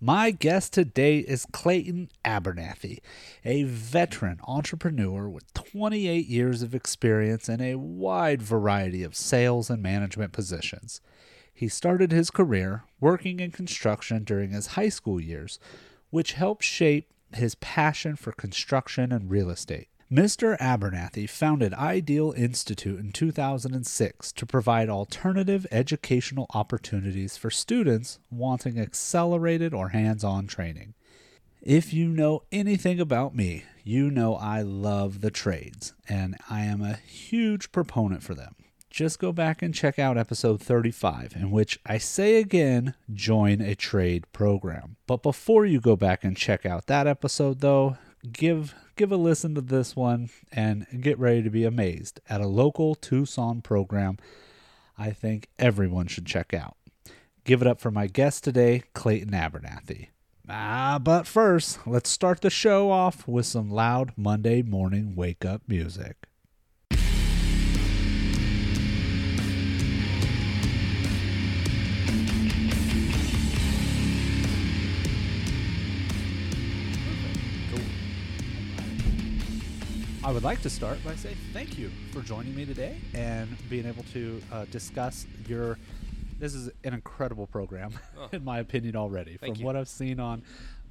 My guest today is Clayton Abernathy, a veteran entrepreneur with 28 years of experience in a wide variety of sales and management positions. He started his career working in construction during his high school years, which helped shape his passion for construction and real estate. Mr. Abernathy founded Ideal Institute in 2006 to provide alternative educational opportunities for students wanting accelerated or hands on training. If you know anything about me, you know I love the trades, and I am a huge proponent for them. Just go back and check out episode 35, in which I say again, join a trade program. But before you go back and check out that episode, though, give give a listen to this one and get ready to be amazed at a local Tucson program I think everyone should check out. Give it up for my guest today, Clayton Abernathy. Ah, but first, let's start the show off with some loud Monday morning wake up music. I would like to start by saying thank you for joining me today and being able to uh, discuss your. This is an incredible program, Oh. in my opinion, already. Thank From you. what I've seen on,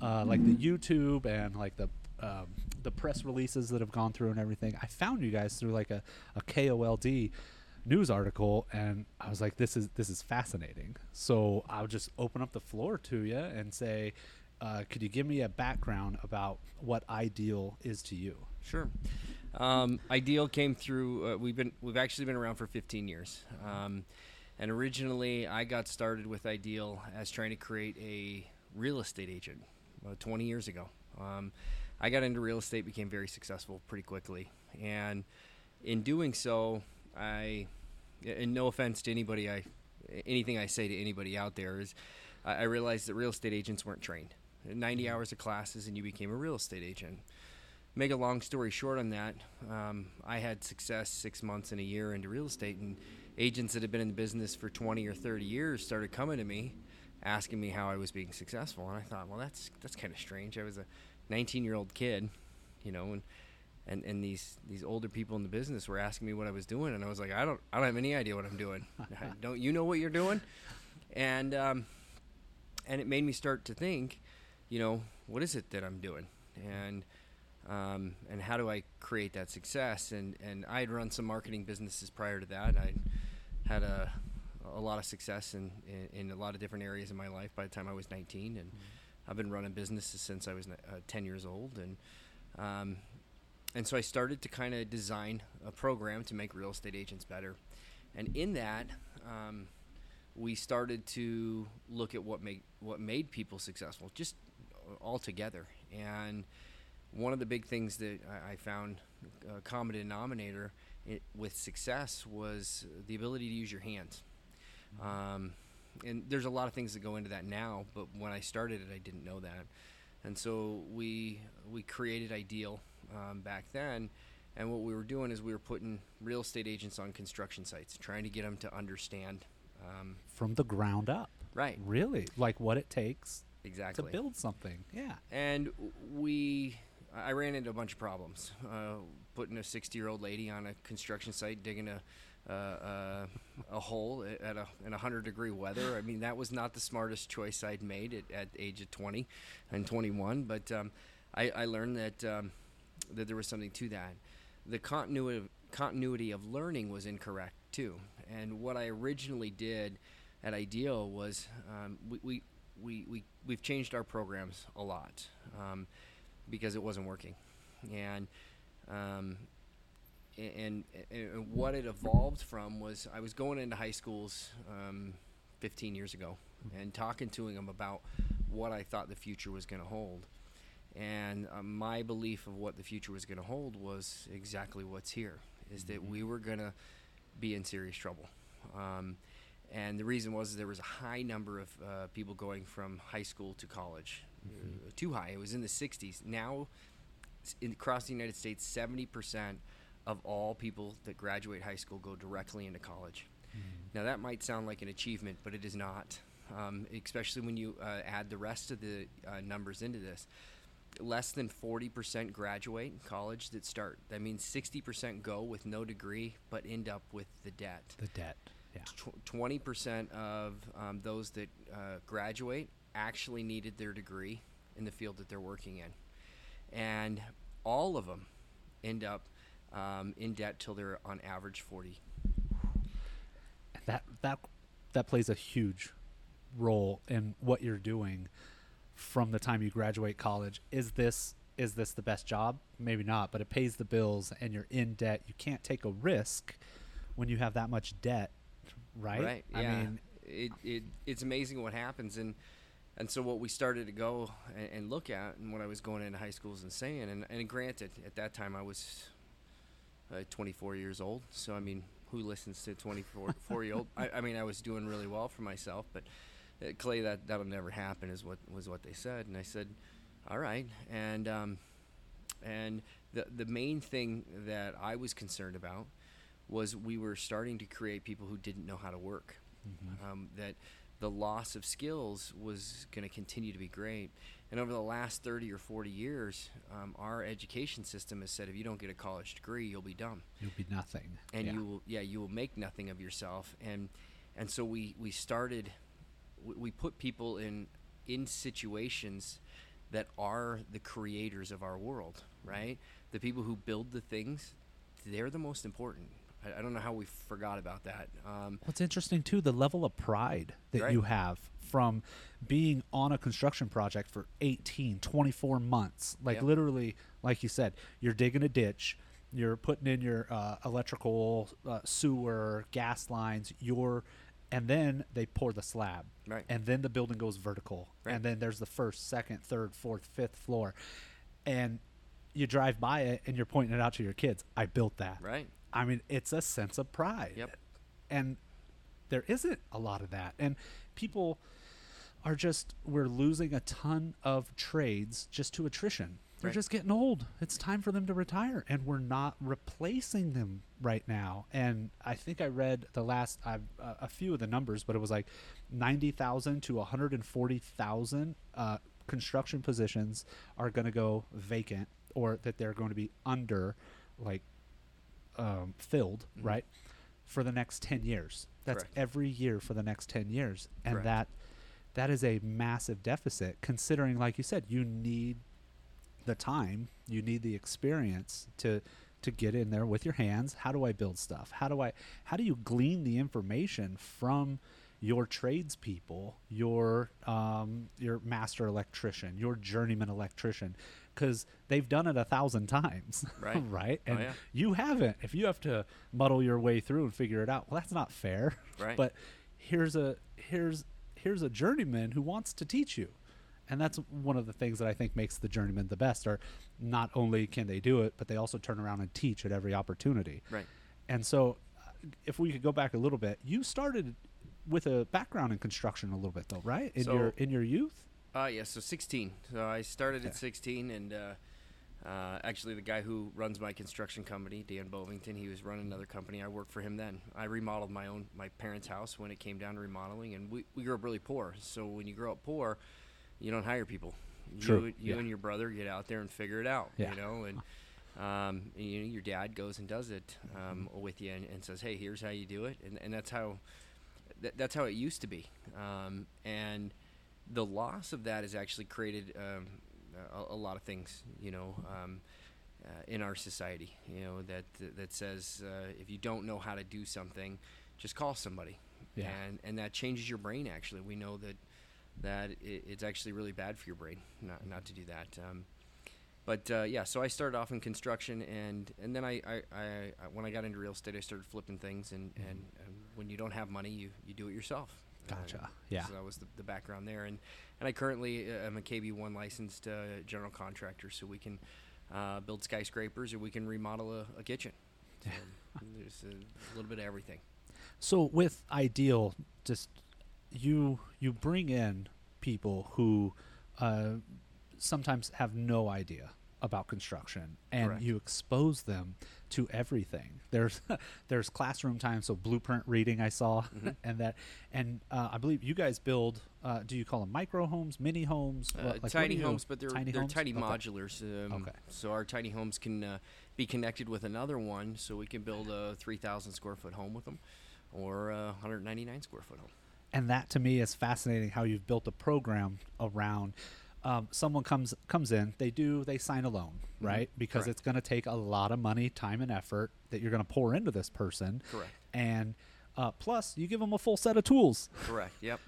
uh, like the YouTube and like the um, the press releases that have gone through and everything, I found you guys through like a, a KOLD news article, and I was like, this is this is fascinating. So I'll just open up the floor to you and say, uh, could you give me a background about what ideal is to you? Sure. Um, Ideal came through. Uh, we've been we've actually been around for 15 years, um, and originally I got started with Ideal as trying to create a real estate agent uh, 20 years ago. Um, I got into real estate, became very successful pretty quickly, and in doing so, I, and no offense to anybody, I, anything I say to anybody out there is, I, I realized that real estate agents weren't trained. 90 hours of classes, and you became a real estate agent make a long story short on that, um, I had success six months and a year into real estate, and agents that had been in the business for 20 or 30 years started coming to me, asking me how I was being successful, and I thought, well, that's that's kind of strange. I was a 19 year old kid, you know, and and and these these older people in the business were asking me what I was doing, and I was like, I don't I don't have any idea what I'm doing. don't you know what you're doing? And um, and it made me start to think, you know, what is it that I'm doing? And um, and how do I create that success? And and I had run some marketing businesses prior to that. I had a a lot of success in, in, in a lot of different areas in my life by the time I was 19, and I've been running businesses since I was uh, 10 years old, and um, and so I started to kind of design a program to make real estate agents better, and in that. Um, we started to look at what made what made people successful, just all together. And one of the big things that I, I found a common denominator it, with success was the ability to use your hands. Um, and there's a lot of things that go into that now, but when I started it, I didn't know that. And so we we created Ideal um, back then, and what we were doing is we were putting real estate agents on construction sites, trying to get them to understand. Um, From the ground up. right, Really? Like what it takes exactly. to build something. Yeah. and we i ran into a bunch of problems. Uh, putting a 60 year old lady on a construction site digging a uh, uh, a hole at a in 100 degree weather. I mean that was not the smartest choice i'd made at, at age of 20 and 21 but um, I, I learned that um, that there was something to that. The continuity of, continuity of learning was incorrect too. And what i originally did at ideal was um, we, we we, we we've changed our programs a lot. Um, because it wasn't working, and um, and, and what it evolved from was I was going into high schools um, 15 years ago and talking to them about what I thought the future was going to hold, and uh, my belief of what the future was going to hold was exactly what's here is that we were going to be in serious trouble. Um, and the reason was there was a high number of uh, people going from high school to college, uh, too high. It was in the 60s. Now, in, across the United States, 70% of all people that graduate high school go directly into college. Now, that might sound like an achievement, but it is not. um, especially when you uh, add the rest of the uh, numbers into this. Less than 40% graduate college that start. That means 60% go with no degree but end up with the debt. The debt. Yeah. Tw- 20% of um, those that uh, graduate actually needed their degree in the field that they're working in. And all of them end up um, in debt till they're on average 40. That that that plays a huge role in what you're doing from the time you graduate college. Is this is this the best job? Maybe not, but it pays the bills and you're in debt. You can't take a risk when you have that much debt, right? Right. I yeah. mean, it, it it's amazing what happens and and so what we started to go and, and look at and what I was going into high schools and saying and, and granted at that time I was uh, 24 years old. So I mean who listens to 24 four year old I, I mean I was doing really well for myself but uh, Clay that that'll never happen is what was what they said. And I said all right. And um, and the the main thing that I was concerned about was we were starting to create people who didn't know how to work. Mhm. um, that the loss of skills was going to continue to be great. And over the last 30 or 40 years, um, our education system has said if you don't get a college degree, you'll be dumb, you'll be nothing. and yeah. you will yeah you will make nothing of yourself. And and so we we started we, we put people in in situations that are the creators of our world, right? The people who build the things, they're the most important. I, I don't know how we forgot about that. Um, What's interesting too, the level of pride that Right. you have from being on a construction project for 18, 24 months. Like Yep. literally, like you said, you're digging a ditch, you're putting in your uh, electrical, uh, sewer, gas lines, your, and then they pour the slab. Right. And then the building goes vertical. Right. And then there's the first, second, third, fourth, fifth floor. And you drive by it and you're pointing it out to your kids. I built that. right. I mean, it's a sense of pride. Yep. And there isn't a lot of that. And people are just, we're losing a ton of trades just to attrition. They're Right. just getting old. It's time for them to retire. And we're not replacing them right now. And I think I read the last, I've, uh, a few of the numbers, but it was like 90,000 to 140,000 uh, construction positions are going to go vacant or that they're going to be under like um, filled, Mhm. right, for the next 10 years. That's Correct. every year for the next 10 years. And Correct. that that is a massive deficit considering like you said, you need the time, you need the experience to to get in there with your hands. How do I build stuff? How do I how do you glean the information from your tradespeople, your um, your master electrician, your journeyman electrician, because they've done it a thousand times, Right. right? Oh, And yeah. you haven't. If you have to muddle your way through and figure it out, well, that's not fair. Right. But here's a here's here's a journeyman who wants to teach you, and that's one of the things that I think makes the journeyman the best. Are not only can they do it, but they also turn around and teach at every opportunity. Right. And so, uh, if we could go back a little bit, you started with a background in construction a little bit, though, right? In So- your in your youth. Uh, yeah, so 16. So I started at 16, and uh, uh, actually, the guy who runs my construction company, Dan Bovington, he was running another company. I worked for him then. I remodeled my own, my parents' house when it came down to remodeling, and we, we grew up really poor. So when you grow up poor, you don't hire people. True, You, you yeah. and your brother get out there and figure it out, Yeah. you know, and um, and, you know, your dad goes and does it um, with you and, and says, "Hey, here's how you do it," and, and that's how that, that's how it used to be. Um, and the loss of that has actually created um, a, a lot of things, you know, um, uh, in our society. You know that that says uh, if you don't know how to do something, just call somebody, Yeah. and and that changes your brain. Actually, we know that that it, it's actually really bad for your brain not not to do that. Um, but uh, yeah, so I started off in construction, and and then I, I, I, I when I got into real estate, I started flipping things, and, and, and when you don't have money, you, you do it yourself. Gotcha. Yeah. So that was the, the background there, and and I currently uh, am a KB one licensed uh, general contractor, so we can uh, build skyscrapers or we can remodel a, a kitchen. So there's a little bit of everything. So with Ideal, just you you bring in people who uh, sometimes have no idea about construction and Correct. you expose them to everything. There's there's classroom time, so blueprint reading I saw, Mm-hmm. and that, and uh, I believe you guys build. Uh, do you call them micro homes, mini homes, Uh, like, tiny homes, but they're tiny they're homes? tiny Okay. modulars. Um, Okay. So our tiny homes can uh, be connected with another one, so we can build a 3,000 square foot home with them, or a 199 square foot home. and that to me is fascinating how you've built a program around um, someone comes comes in they do they sign a loan right because Correct. it's going to take a lot of money time and effort that you're going to pour into this person Correct. and uh, plus you give them a full set of tools Correct. Yep.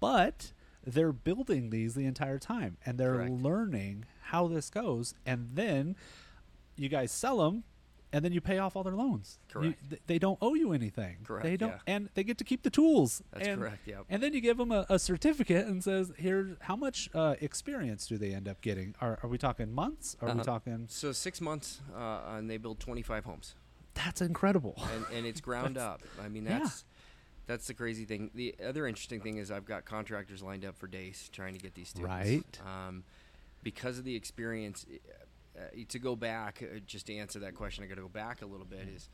but they're building these the entire time and they're Correct. learning how this goes and then you guys sell them and then you pay off all their loans You- Correct. th- they don't owe you anything Correct, they don't yeah. and they get to keep the tools That's and, correct, yep. and then you give them a, a certificate and says here how much uh, experience do they end up getting are, are we talking months are we Uh-huh. talking So six months, uh, and they build 25 homes, that's incredible and, and it's ground up. I mean, Yeah. that's that's the crazy thing. The other interesting thing is I've got contractors lined up for days trying to get these students. Right. Um, because of the experience, uh, to go back, uh, just to answer that question, I got to go back a little bit. Is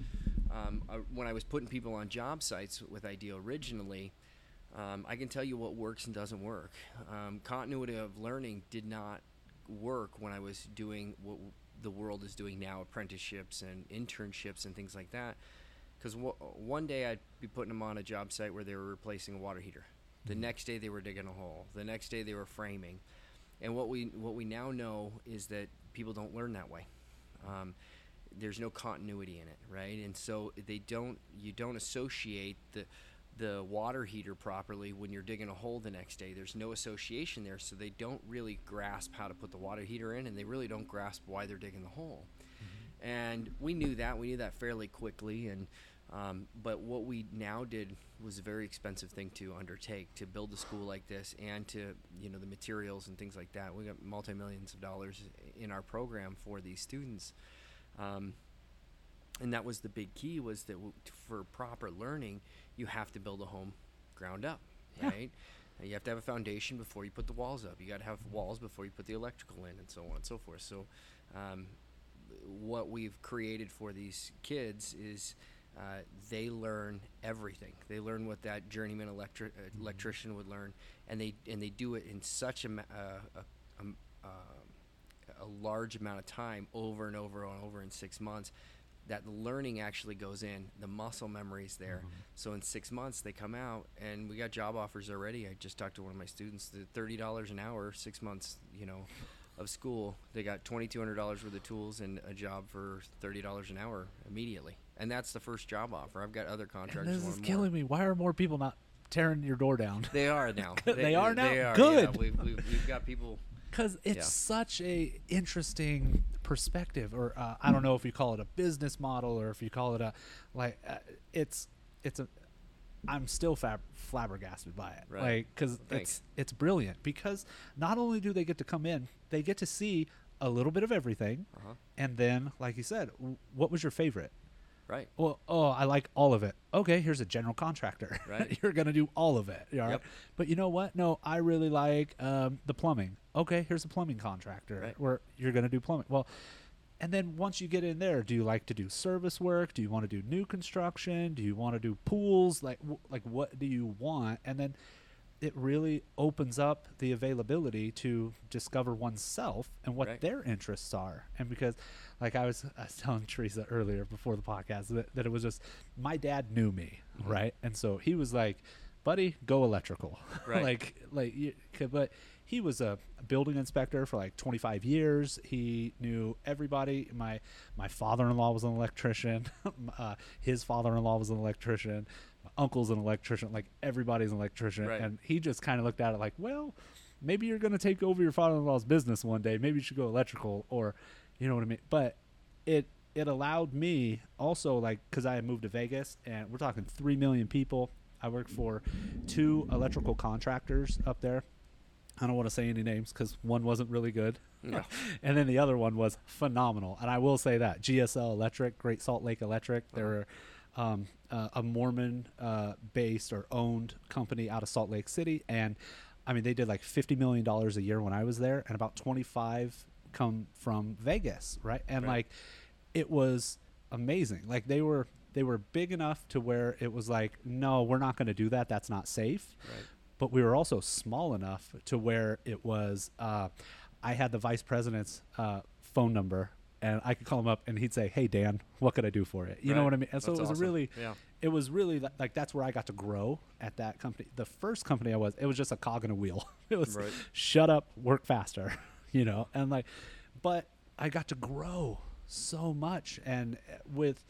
um, uh, when I was putting people on job sites with Ideal originally, um, I can tell you what works and doesn't work. Um, continuity of learning did not work when I was doing what w- the world is doing now apprenticeships and internships and things like that. Because w- one day I'd be putting them on a job site where they were replacing a water heater. The next day they were digging a hole. The next day they were framing. And what we what we now know is that people don't learn that way. Um, there's no continuity in it, right? And so they don't you don't associate the the water heater properly when you're digging a hole the next day. There's no association there, so they don't really grasp how to put the water heater in, and they really don't grasp why they're digging the hole. And we knew that. We knew that fairly quickly. And um, but what we now did was a very expensive thing to undertake to build a school like this, and to you know the materials and things like that. We got multi millions of dollars in our program for these students. Um, and that was the big key was that w- for proper learning you have to build a home ground up Yeah. right And you have to have a foundation before you put the walls up you got to have walls before you put the electrical in and so on and so forth so um, what we've created for these kids is uh, they learn everything. They learn what that journeyman electri- uh, electrician would learn, and they and they do it in such a uh, a, um, uh, a large amount of time over and over and over in six months that the learning actually goes in the muscle memory's there. So in six months they come out and we got job offers already. I just talked to one of my students the $30 an hour six months you know of school. They got $2200 worth of tools and a job for $30 an hour immediately and that's the first job offer i've got other and this is killing more. me why are more people not tearing your door down they are now They are now? they are, Good. yeah. we've, we've, we've got people because it's Yeah. such a interesting perspective or uh, i don't know if you call it a business model or if you call it a like uh, it's it's a i'm still fab- flabbergasted by it Right. like because it's it's brilliant because not only do they get to come in they get to see a little bit of everything uh-huh and then like you said w- what was your favorite right well, oh, I like all of it. Okay, here's a general contractor. Right. You're gonna do all of it. right? Yep. But you know what? No, I really like um, the plumbing. Okay, here's a plumbing contractor Right. where you're gonna do plumbing. Well, and then once you get in there, do you like to do service work? Do you want to do new construction? Do you want to do pools? Like, w- like what do you want? And then it really opens up the availability to discover oneself and what Right. their interests are. And because, like I was, I was telling Teresa earlier before the podcast that, that it was just my dad knew me, Mhm. right? And so he was like, "Buddy, go electrical." Right. like, like, you, but he was a building inspector for like 25 years. He knew everybody. My my father-in-law was an electrician. uh, his father-in-law was an electrician. Uncle's an electrician. Like everybody's an electrician. Right. And he just kind of looked at it like, well, maybe you're going to take over your father-in-law's business one day. Maybe you should go electrical, or you know what I mean. But it it allowed me also like because I had moved to Vegas and we're talking three million people. I worked for two electrical contractors up there. I don't want to say any names because one wasn't really good, No. and then the other one was phenomenal. And I will say that GSL Electric, Great Salt Lake Electric, they're uh-huh. Um, uh, a Mormon uh, based or owned company out of Salt Lake City, and I mean they did like fifty million dollars a year when I was there, and about twenty five come from Vegas, right? And Right. like it was amazing. Like they were they were big enough to where it was like, no, we're not going to do that. That's not safe. Right. But we were also small enough to where it was. Uh, I had the vice president's uh, phone number, and I could call him up, and he'd say, "Hey Dan, what could I do for it?" You know what I mean? And so That's it was awesome. really, Yeah. it was really li- like that's where I got to grow at that company. The first company I was, it was just a cog in a wheel. It was Right. shut up, work faster, you know, and like, but I got to grow so much, and uh, with,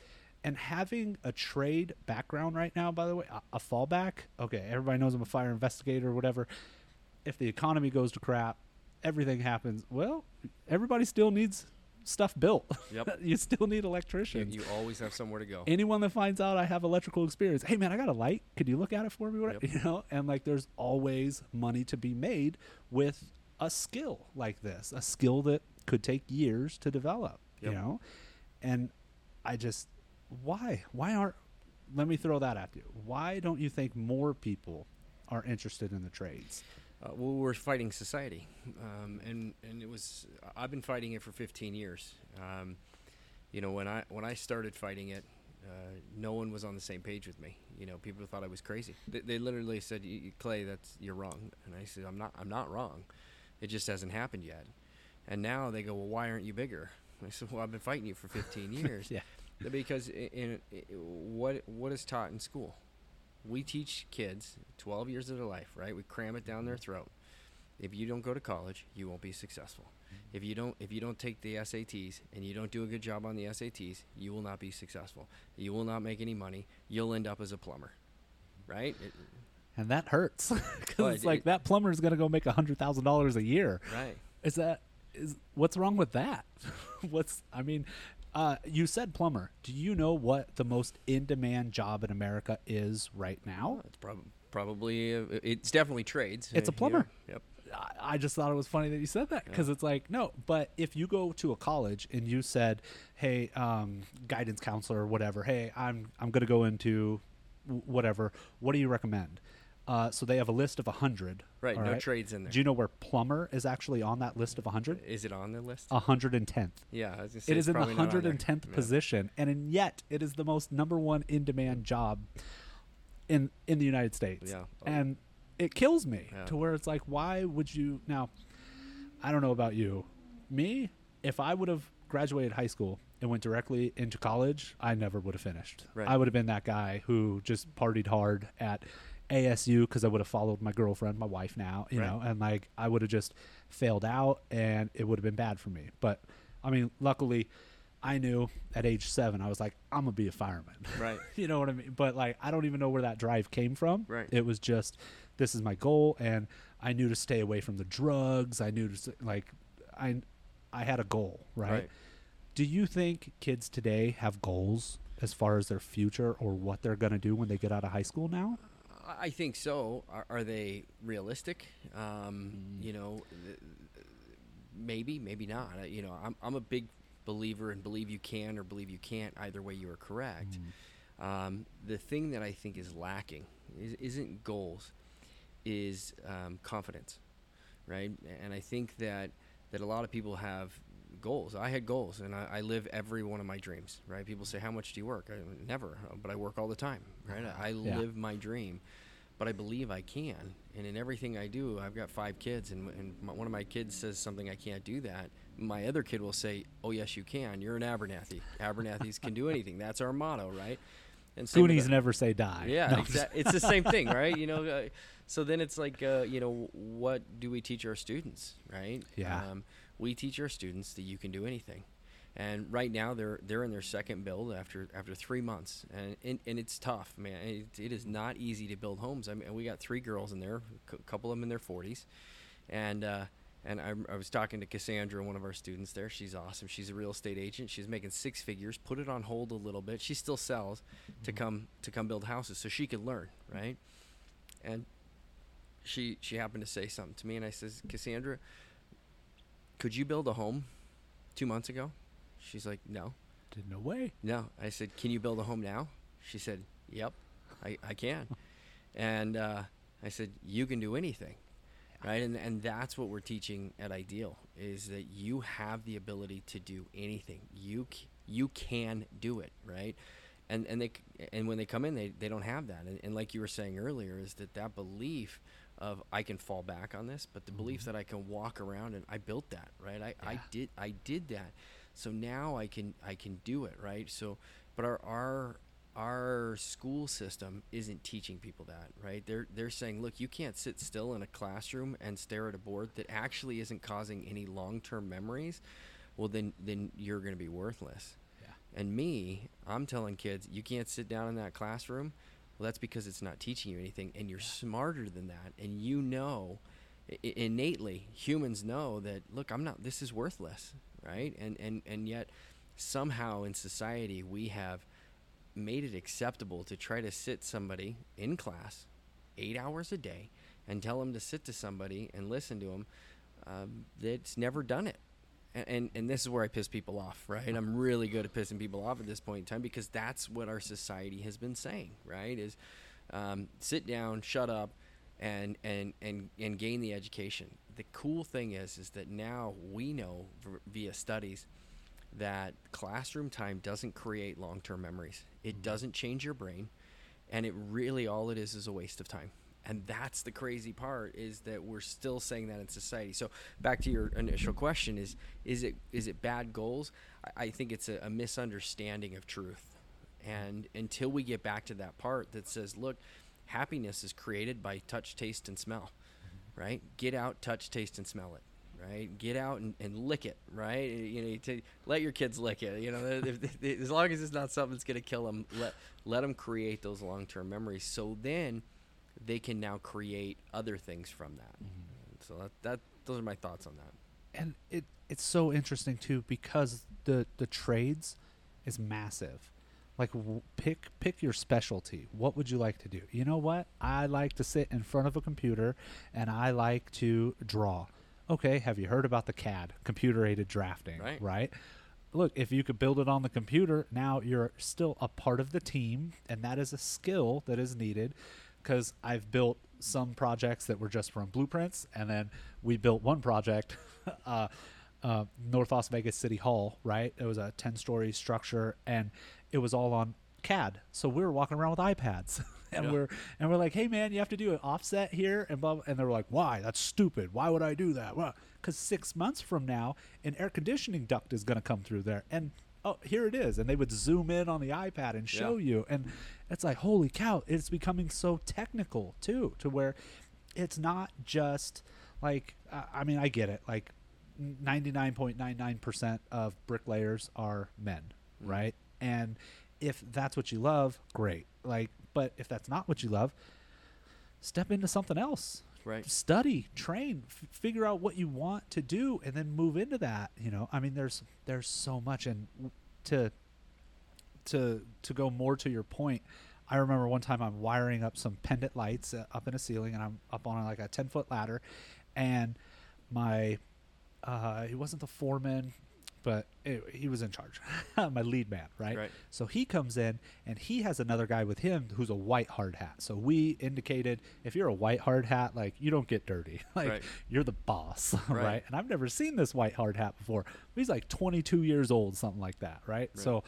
and having a trade background right now, by the way, a, a fallback. Okay, everybody knows I'm a fire investigator or whatever. If the economy goes to crap, everything happens. Well, everybody still needs stuff built. Yep. you still need electricians. you always have somewhere to go. Anyone that finds out I have electrical experience, hey man, I got a light. Could you look at it for me? Yep. You know, and like there's always money to be made with a skill like this, a skill that could take years to develop. You know, and I just why why aren't let me throw that at you. Why don't you think more people are interested in the trades? Uh, well, we're fighting society, um, and and it was I've been fighting it for 15 years. Um, you know, when I when I started fighting it, uh, no one was on the same page with me. You know, people thought I was crazy. They, they literally said, "Y- y- "Clay, that's you're wrong," and I said, "I'm not. I'm not wrong. It just hasn't happened yet." And now they go, "Well, why aren't you bigger?" I said, "Well, I've been fighting you for 15 years." Yeah. because in, in, what what is taught in school we teach kids 12 years of their life right? We cram it down their mm-hmm. throat. If you don't go to college you won't be successful. Mm-hmm. If you don't if you don't take the SATs and you don't do a good job on the SATs you will not be successful. You will not make any money. You'll end up as a plumber mm-hmm. right? It- And that hurts because Well, it's it- like it- that plumber is going to go make a hundred thousand dollars a year. right. Is that is what's wrong with that? what's I mean, uh, you said plumber. Do you know what the most in demand job in America is right now? it's prob- probably uh, it's definitely trades It's a plumber. know, yep I- I just thought it was funny that you said that because Yeah. it's like no, but if you go to a college and you said, "Hey, um, guidance counselor or whatever, hey, I'm I'm going to go into whatever. What do you recommend?" Uh, so they have a list of a hundred. right all no trades in there Do you know where plumber is actually on that list of a hundred? is it on the list A hundred and tenth. yeah I was gonna say it's in the probably not 110th Yeah. position, and in, yet it is the most number one in demand job in in the United States. Yeah. and it kills me Yeah. to where it's like, why would you now? I don't know about you, me. If I would have graduated high school and went directly into college, I never would have finished. Right. I would have been that guy who just partied hard at ASU because I would have followed my girlfriend, my wife now, you Right. know, and like I would have just failed out and it would have been bad for me. But I mean, luckily, I knew at age seven, I was like, I'm gonna be a fireman. right you know what I mean? But like, I don't even know where that drive came from. Right. It was just, this is my goal, and I knew to stay away from the drugs. I knew to like, I, I had a goal, right? Right. Do you think kids today have goals as far as their future or what they're gonna do when they get out of high school now? I- think so. Are, are they realistic? Um, Mm. You know, maybe, maybe not. You know, I'm, I'm a big believer and believe you can or believe you can't. Either way, you are correct. Mm. Um, the thing that I think is lacking is, isn't goals, is um, confidence, right? And I think that that a lot of people have goals. I had goals, and I, I live every one of my dreams, right? People say, "How much do you work?" I, never, uh, but I work all the time, right? I, I Yeah. live my dream, but I believe I can, and in everything I do, I've got five kids, and, and my, one of my kids says something I can't do that. My other kid will say, "Oh yes, you can. You're an Abernathy. Abernathys can do anything. That's our motto, right?" And same Goonies the- never say die. yeah, No, exa- it's the same thing, right? You know, uh, so then it's like, uh, you know, what do we teach our students, right? Yeah. Um, we teach our students that you can do anything, and right now they're they're in their second build after after three months, and and, and it's tough, man. It, it is not easy to build homes. I mean, we got three girls in there, a couple of them in their forties, and. Uh, and I, I was talking to Cassandra, one of our students there. She's awesome. She's a real estate agent. She's making six figures. Put it on hold a little bit. She still sells to come to come build houses so she could learn, right? And she she happened to say something to me, and I says, Cassandra, could you build a home two months ago? She's like, no, Did no way. no. I said, can you build a home now? She said, yep, I, I can. and uh, I said, you can do anything. right and and that's what we're teaching at ideal is that you have the ability to do anything you you can do it right and and they and when they come in they, they don't have that and, and like you were saying earlier is that that belief of I can fall back on this but the belief mm-hmm. that I can walk around and I built that right? I, I did I did that. So now I can I can do it right? So but our our our school system isn't teaching people that right? They're they're saying look you can't sit still in a classroom and stare at a board that actually isn't causing any long-term memories. Well then then you're going to be worthless. Yeah. and me i'm telling kids you can't sit down in that classroom well that's because it's not teaching you anything and you're smarter than that and you know innately humans know that look i'm not this is worthless right? And and and yet somehow in society we have made it acceptable to try to sit somebody in class eight hours a day and tell them to sit to somebody and listen to them um, that's never done it and, and and this is where I piss people off, right? I'm really good at pissing people off at this point in time because that's what our society has been saying, right? Is um, sit down, shut up, and and and and gain the education. The cool thing is, is that now we know v- via studies that classroom time doesn't create long-term memories. It doesn't change your brain, and it really all it is is a waste of time. And that's the crazy part is that we're still saying that in society. So back to your initial question is is it is it bad goals? I, I think it's a, a misunderstanding of truth. And until we get back to that part that says, look, happiness is created by touch, taste, and smell, right? Get out, touch, taste, and smell it, right? Get out and, and lick it, right? You know, to let your kids lick it. You know, as long as it's not something that's going to kill them, let let them create those long term memories. So then they can now create other things from that. Mm-hmm. So that, that those are my thoughts on that. and it it's so interesting too because the the trades is massive. Like w- pick pick your specialty. What would you like to do? You know what? I like to sit in front of a computer and i like to draw. Okay have you heard about the cad computer aided drafting Right. right? Look if you could build it on the computer now you're still a part of the team and that is a skill that is needed because i've built some projects that were just from blueprints and then we built one project uh, uh, north las vegas city hall right? It was a 10 story structure and it was all on cad. So we were walking around with ipads and Yeah. we're and we're like hey man you have to do an offset here and blah, blah- and they're like why? That's stupid. Why would i do that? Well, because six months from now an air conditioning duct is going to come through there and oh here it is. And they would zoom in on the ipad and show Yeah. you. And it's like holy cow it's becoming so technical too to where it's not just like uh, i mean i get it. Like 99.99% of bricklayers are men Mm. right? And if that's what you love great. Like but if that's not what you love step into something else Right. study train f- figure out what you want to do and then move into that you know i mean there's there's so much and to to to go more to your point i remember one time i'm wiring up some pendant lights uh, up in a ceiling and i'm up on like a 10 foot ladder and my uh he wasn't the foreman but it, he was in charge my lead man right? Right. so he comes in and he has another guy with him who's a white hard hat so we indicated if you're a white hard hat like you don't get dirty like Right. you're the boss right. Right. and i've never seen this white hard hat before he's like 22 years old something like that right, so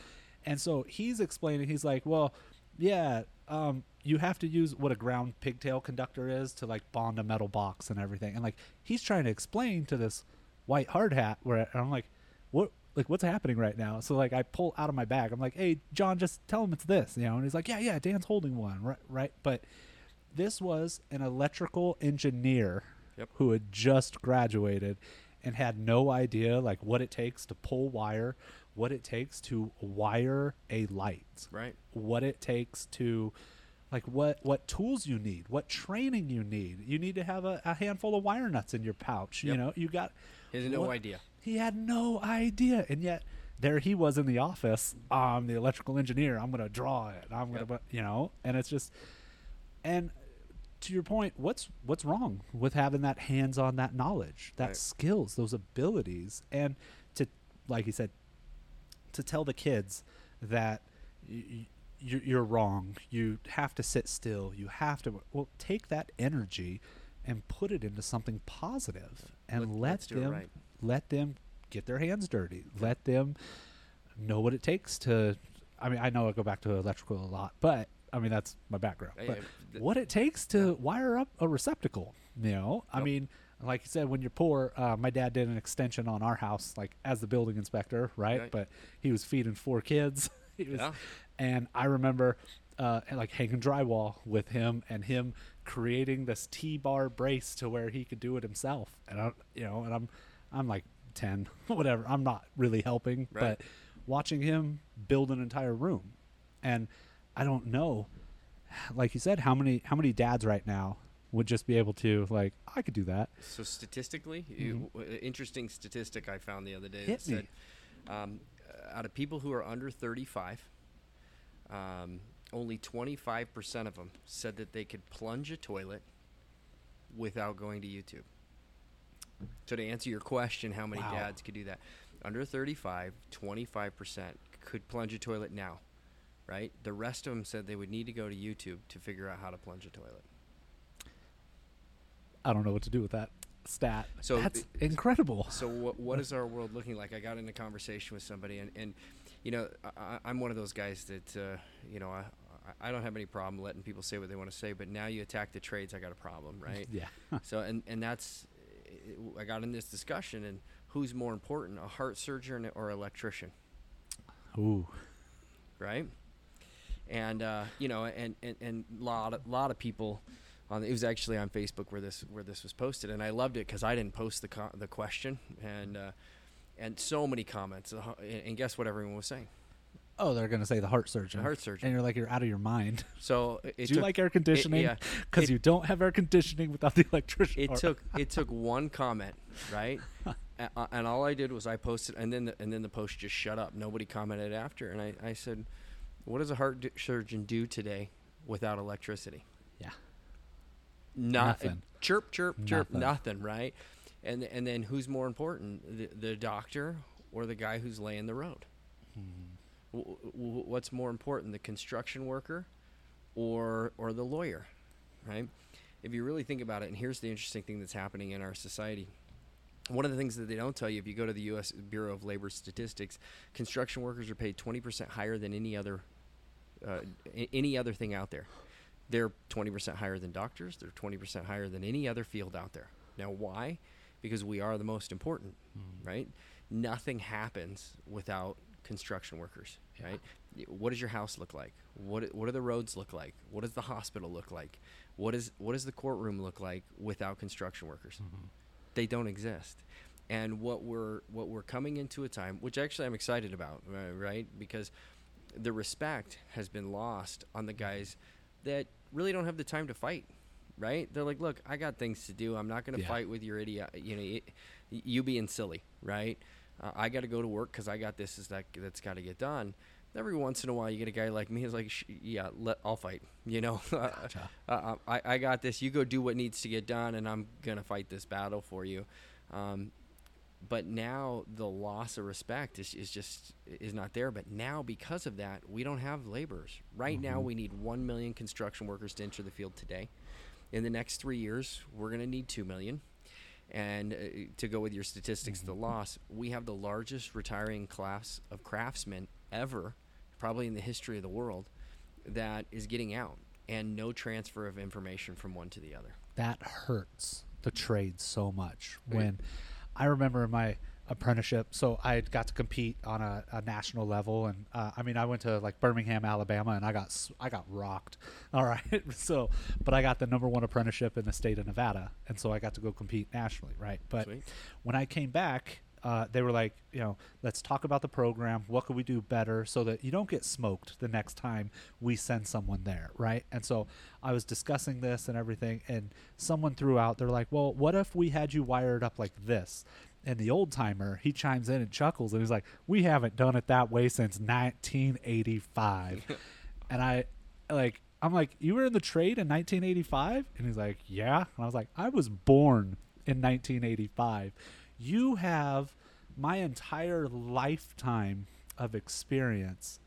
and so he's explaining he's like well yeah um, you have to use what a ground pigtail conductor is to like bond a metal box and everything and like he's trying to explain to this white hard hat where i'm like what like what's happening right now? So like i pull out of my bag. I'm like hey john just tell him it's this you know? And he's like yeah yeah dan's holding one right right? But this was an electrical engineer Yep. who had just graduated and had no idea like what it takes to pull wire what it takes to wire a light Right. what it takes to like what what tools you need what training you need. You need to have a, a handful of wire nuts in your pouch you know? You got He has no idea. He had no idea. And yet there he was in the office. I'm the electrical engineer. I'm gonna draw it. I'm gonna Yep. you know? And it's just and to your point what's what's wrong with having that hands on that knowledge that Right. skills those abilities? And to like you said to tell the kids that y- y- you're, wrong. You have to sit still. You have to well take that energy and put it into something positive and Let- let, let's do it them right. Let them get their hands dirty. Let them know what it takes to. I mean, I know I go back to electrical a lot, but I mean that's my background. But yeah, what it takes to wire up a receptacle, you know, I mean, like you said, when you're poor, uh, my dad did an extension on our house, like as the building inspector, right? Right. But he was feeding four kids. he was, Yeah. and I remember uh, like hanging drywall with him and him creating this T-bar brace to where he could do it himself. And I, you know, and I'm, I'm like ten, whatever. I'm not really helping, Right. but watching him build an entire room, and I don't know, like you said, how many how many dads right now would just be able to like I could do that. So statistically, you, w- uh, interesting statistic I found the other day Mm-hmm. Hit that me. said um, uh, out of people who are under 35, um, only 25% of them said that they could plunge a toilet without going to YouTube. So to answer your question, how many Wow. dads could do that? Under 35, 25% could plunge a toilet now, right? The rest of them said they would need to go to YouTube to figure out how to plunge a toilet. I don't know what to do with that stat. So that's incredible. So what what is our world looking like? I got in a conversation with somebody, and, and you know, I, I'm one of those guys that uh, you know I I- I don't have any problem letting people say what they want to say, but now you attack the trades, I got a problem, right? Yeah. so and and that's I got in this discussion, and who's more important, a heart surgeon or electrician, Ooh. right? And uh, you know, and and and lot of, lot of people. On, it was actually on Facebook where this where this was posted, and I loved it because I didn't post the co- the question, and uh, and so many comments. Uh, and guess what everyone was saying? Oh, they're gonna say the heart surgeon. The heart surgeon. And you're like you're out of your mind. So it, do you like air conditioning? yeah. Because It- you don't have air conditioning without the electrician. it took it took one comment, right? A- uh, and all I did was I posted, and then the, and then the post just shut up. Nobody commented after, and I, I said, "What does a heart d- surgeon do today without electricity?" Yeah. Not Nothing. chirp chirp chirp Nothing. nothing, right? And and then who's more important, the, the doctor or the guy who's laying the road? Mm-hmm. W- w- what's more important, the construction worker or or the lawyer, right? If you really think about it, and here's the interesting thing that's happening in our society. One of the things that they don't tell you, if you go to the U.S. Bureau of Labor Statistics, construction workers are paid 20% higher than any other uh, any other thing out there. They're 20% higher than doctors. They're 20% higher than any other field out there. Now, why? Because we are the most important, right? Nothing happens without construction workers, right? What does your house look like? What What do the roads look like? What does the hospital look like? What is What does the courtroom look like without construction workers? They don't exist. And what we're what we're coming into a time, which actually I'm excited about, uh, right? Because the respect has been lost on the guys that really don't have the time to fight right they're like look i got things to do i'm not going to Yeah. fight with your idiot you know you being silly right uh, i got to go to work because i got this is that that's got to get done. Every once in a while you get a guy like me who's like yeah let, i'll fight you know? Gotcha. uh, I, I got this. You go do what needs to get done and i'm going to fight this battle for you. Um, but now the loss of respect is, is just is not there. But now because of that we don't have laborers. Right now we need 1 million construction workers to enter the field today. In the next three years we're going to need 2 million and uh, to go with your statistics the loss we have the largest retiring class of craftsmen ever probably in the history of the world that is getting out and no transfer of information from one to the other. That hurts the trade so much. When i remember in my apprenticeship so i got to compete on a, a national level and uh, i mean i went to like birmingham alabama and i got I got rocked all right so but i got the number one apprenticeship in the state of nevada and so i got to go compete nationally right but Sweet. when i came back uh, they were like, you know, let's talk about the program. What could we do better so that you don't get smoked the next time we send someone there, right? And so I was discussing this and everything, and someone threw out, they're like, well, what if we had you wired up like this? And the old timer, he chimes in and chuckles, and he's like, we haven't done it that way since 1985. and I, like, I'm like, you were in the trade in 1985? And he's like, yeah. And I was like, I was born in 1985. You have my entire lifetime of experience,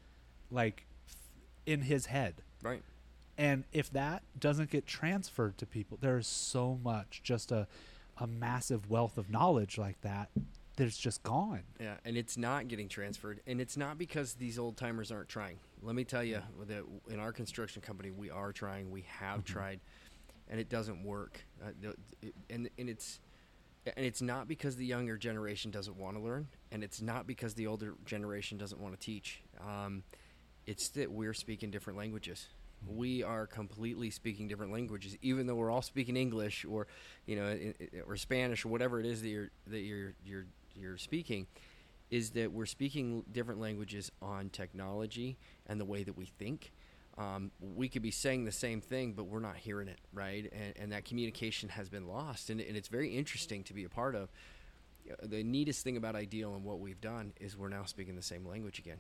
like, in his head. right And if that doesn't get transferred to people, there's so much, just a, a massive wealth of knowledge like that, that's just gone. Yeah, and it's not getting transferred, and it's not because these old timers aren't trying. Let me tell you that in our construction company, we are trying. We have tried, and it doesn't work. Uh, it- and and it's and it's not because the younger generation doesn't want to learn, and it's not because the older generation doesn't want to teach. Um, it's that we're speaking different languages. We are completely speaking different languages, even though we're all speaking English or, you know, or Spanish or whatever it is that you're that you're you're you're speaking. Is that we're speaking different languages on technology and the way that we think. Um, we could be saying the same thing, but we're not hearing it, right? And, and that communication has been lost. And, and it's very interesting to be a part of. The neatest thing about Ideal and what we've done is we're now speaking the same language again.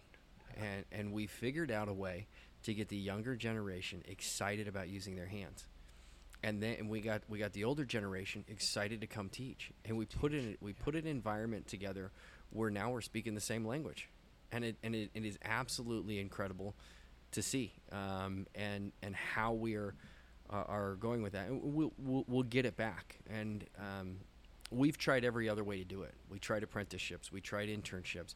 And, and we figured out a way to get the younger generation excited about using their hands. And then we got we got the older generation excited to come teach, and we put in we put an environment together where now we're speaking the same language, and it and it, it is absolutely incredible to see, um, and and how we are uh, are going with that. We'll, we'll we'll get it back, and um, we've tried every other way to do it. We tried apprenticeships, we tried internships.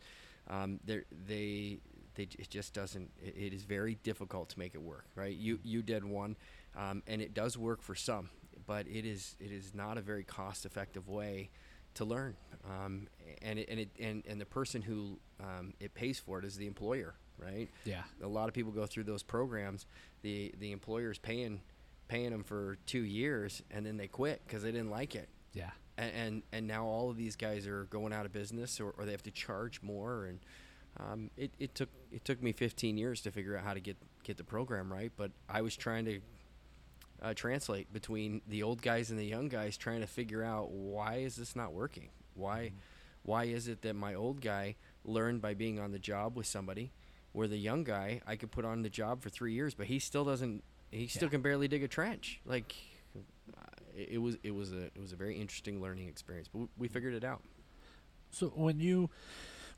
Um, they they it just doesn't. It, it is very difficult to make it work, right? You you did one, um, and it does work for some, but it is it is not a very cost effective way to learn. Um, and it, and it and, and the person who um, it pays for it is the employer, right? Yeah. a lot of people go through those programs. The the employer's paying paying them for two years, and then they quit because they didn't like it. Yeah. And, and and now all of these guys are going out of business, or, or they have to charge more. And um, it, it took it took me 15 years to figure out how to get get the program right. But I was trying to uh, translate between the old guys and the young guys, trying to figure out why is this not working? Why why is it that my old guy learned by being on the job with somebody, where the young guy I could put on the job for three years, but he still doesn't. He still Yeah. can barely dig a trench. Like uh, it, it was it was a it was a very interesting learning experience, but we, we figured it out. So when you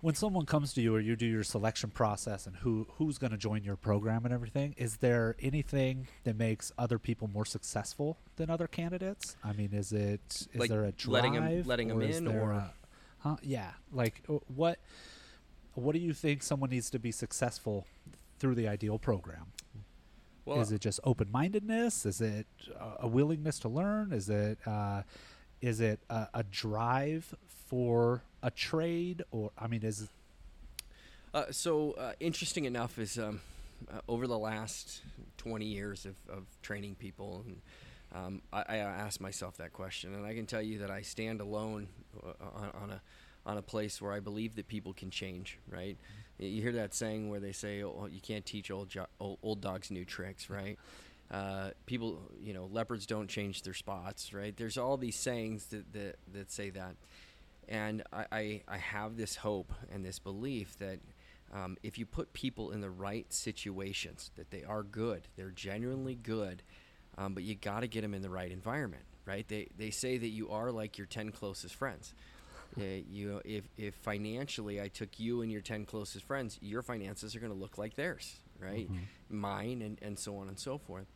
when someone comes to you or you do your selection process and who who's going to join your program and everything, is there anything that makes other people more successful than other candidates? I mean, is it is Like there a drive letting 'em- letting 'em or is in, or- a- huh? Yeah, like uh, what what do you think someone needs to be successful through the ideal program? Well, is it just open mindedness? Is it uh, a willingness to learn? Is it uh, is it a, a drive for a trade? Or I mean, is Uh, so uh, interesting enough is um, uh, over the last 20 years of, of training people, and um, I, I asked myself that question, and I can tell you that I stand alone uh, on, on a on a place where I believe that people can change. Right? You hear that saying where they say, "Oh, you can't teach old jo- old, old dogs new tricks," right? Uh, people, you know, leopards don't change their spots, right? There's all these sayings that that, that say that, and I, I, I have this hope and this belief that um, if you put people in the right situations, that they are good, they're genuinely good, um, but you got to get them in the right environment, right? They, they say that you are like your 10 closest friends. Uh, you if, if financially I took you and your 10 closest friends, your finances are going to look like theirs, right? Mine, and, and so on and so forth.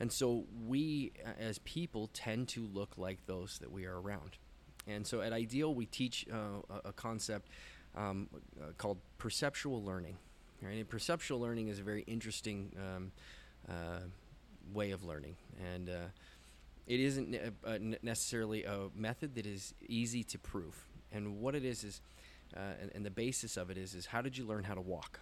And so we, uh, as people, tend to look like those that we are around. And so at Ideal, we teach uh, a, concept um, uh, called perceptual learning. Right? And perceptual learning is a very interesting um, uh, way of learning, and uh, it isn't uh, n- necessarily a method that is easy to prove. And what it is is, uh, and, and the basis of it is, is how did you learn how to walk?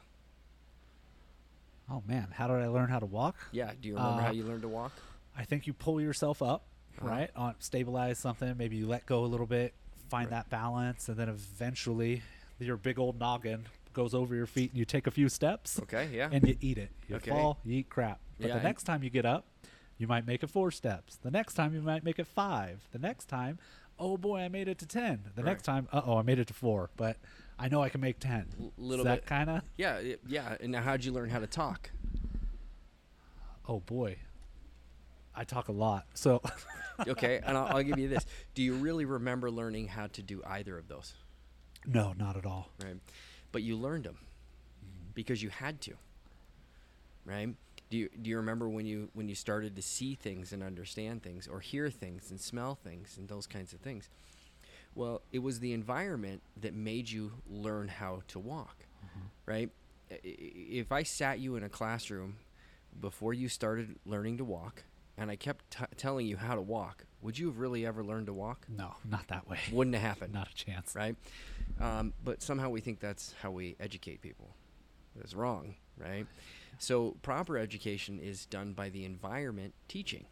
oh man, how did I learn how to walk? Yeah. Do you remember how Uh, you learned to walk? I think you pull yourself up, Right? On stabilize something. Maybe you let go a little bit, find Right. that balance, and then eventually your big old noggin goes over your feet, and you take a few steps, Okay. Yeah. and you eat it. You Okay. fall, you eat crap. But Yeah, the next time you get up, you might make it four steps. The next time you might make it five. The next time, oh boy, I made it to ten. The next time, uh oh, I made it to four. But I know I can make ten. L- little Is that bit- kind of. yeah. Yeah. And now, how'd you learn how to talk? Oh boy, I talk a lot. So Okay. and I'll, I'll give you this. Do you really remember learning how to do either of those? no, not at all. right? But you learned them mm-hmm. because you had to, right? Do you do you remember when you when you started to see things and understand things or hear things and smell things and those kinds of things? Well, it was the environment that made you learn how to walk, mm-hmm. right? I- i- If I sat you in a classroom before you started learning to walk and I kept t- telling you how to walk, would you have really ever learned to walk? No, not that way. Wouldn't have happened Not a chance. right? Um, but somehow we think that's how we educate people. That's wrong, right? So proper education is done by the environment teaching.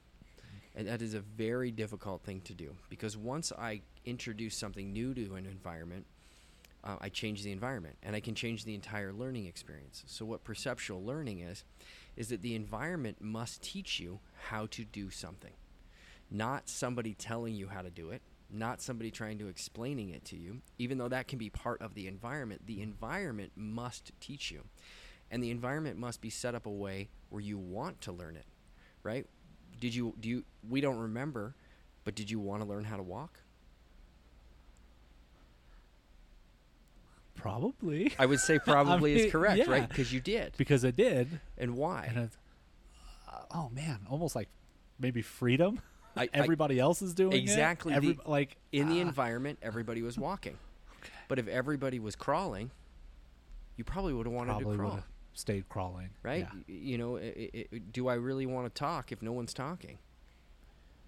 And that is a very difficult thing to do because once I introduce something new to an environment, uh, I change the environment and I can change the entire learning experience. So, what perceptual learning is, is that the environment must teach you how to do something, not somebody telling you how to do it, not somebody trying to explaining it to you, even though that can be part of the environment. The environment must teach you. And the environment must be set up a way where you want to learn it, right? Did you, do you, we don't remember, but did you want to learn how to walk? Probably. I would say probably mean, is correct, yeah. right? Because you did. because I did. And why? And it's, uh, oh man, almost like maybe freedom. I- I- Everybody else is doing it. Exactly, Every, the- like in the ah, environment, everybody was walking. But if everybody was crawling, you probably would have wanted probably to crawl, stayed crawling. right? Yeah. You know, i i i do I really want to talk if no one's talking?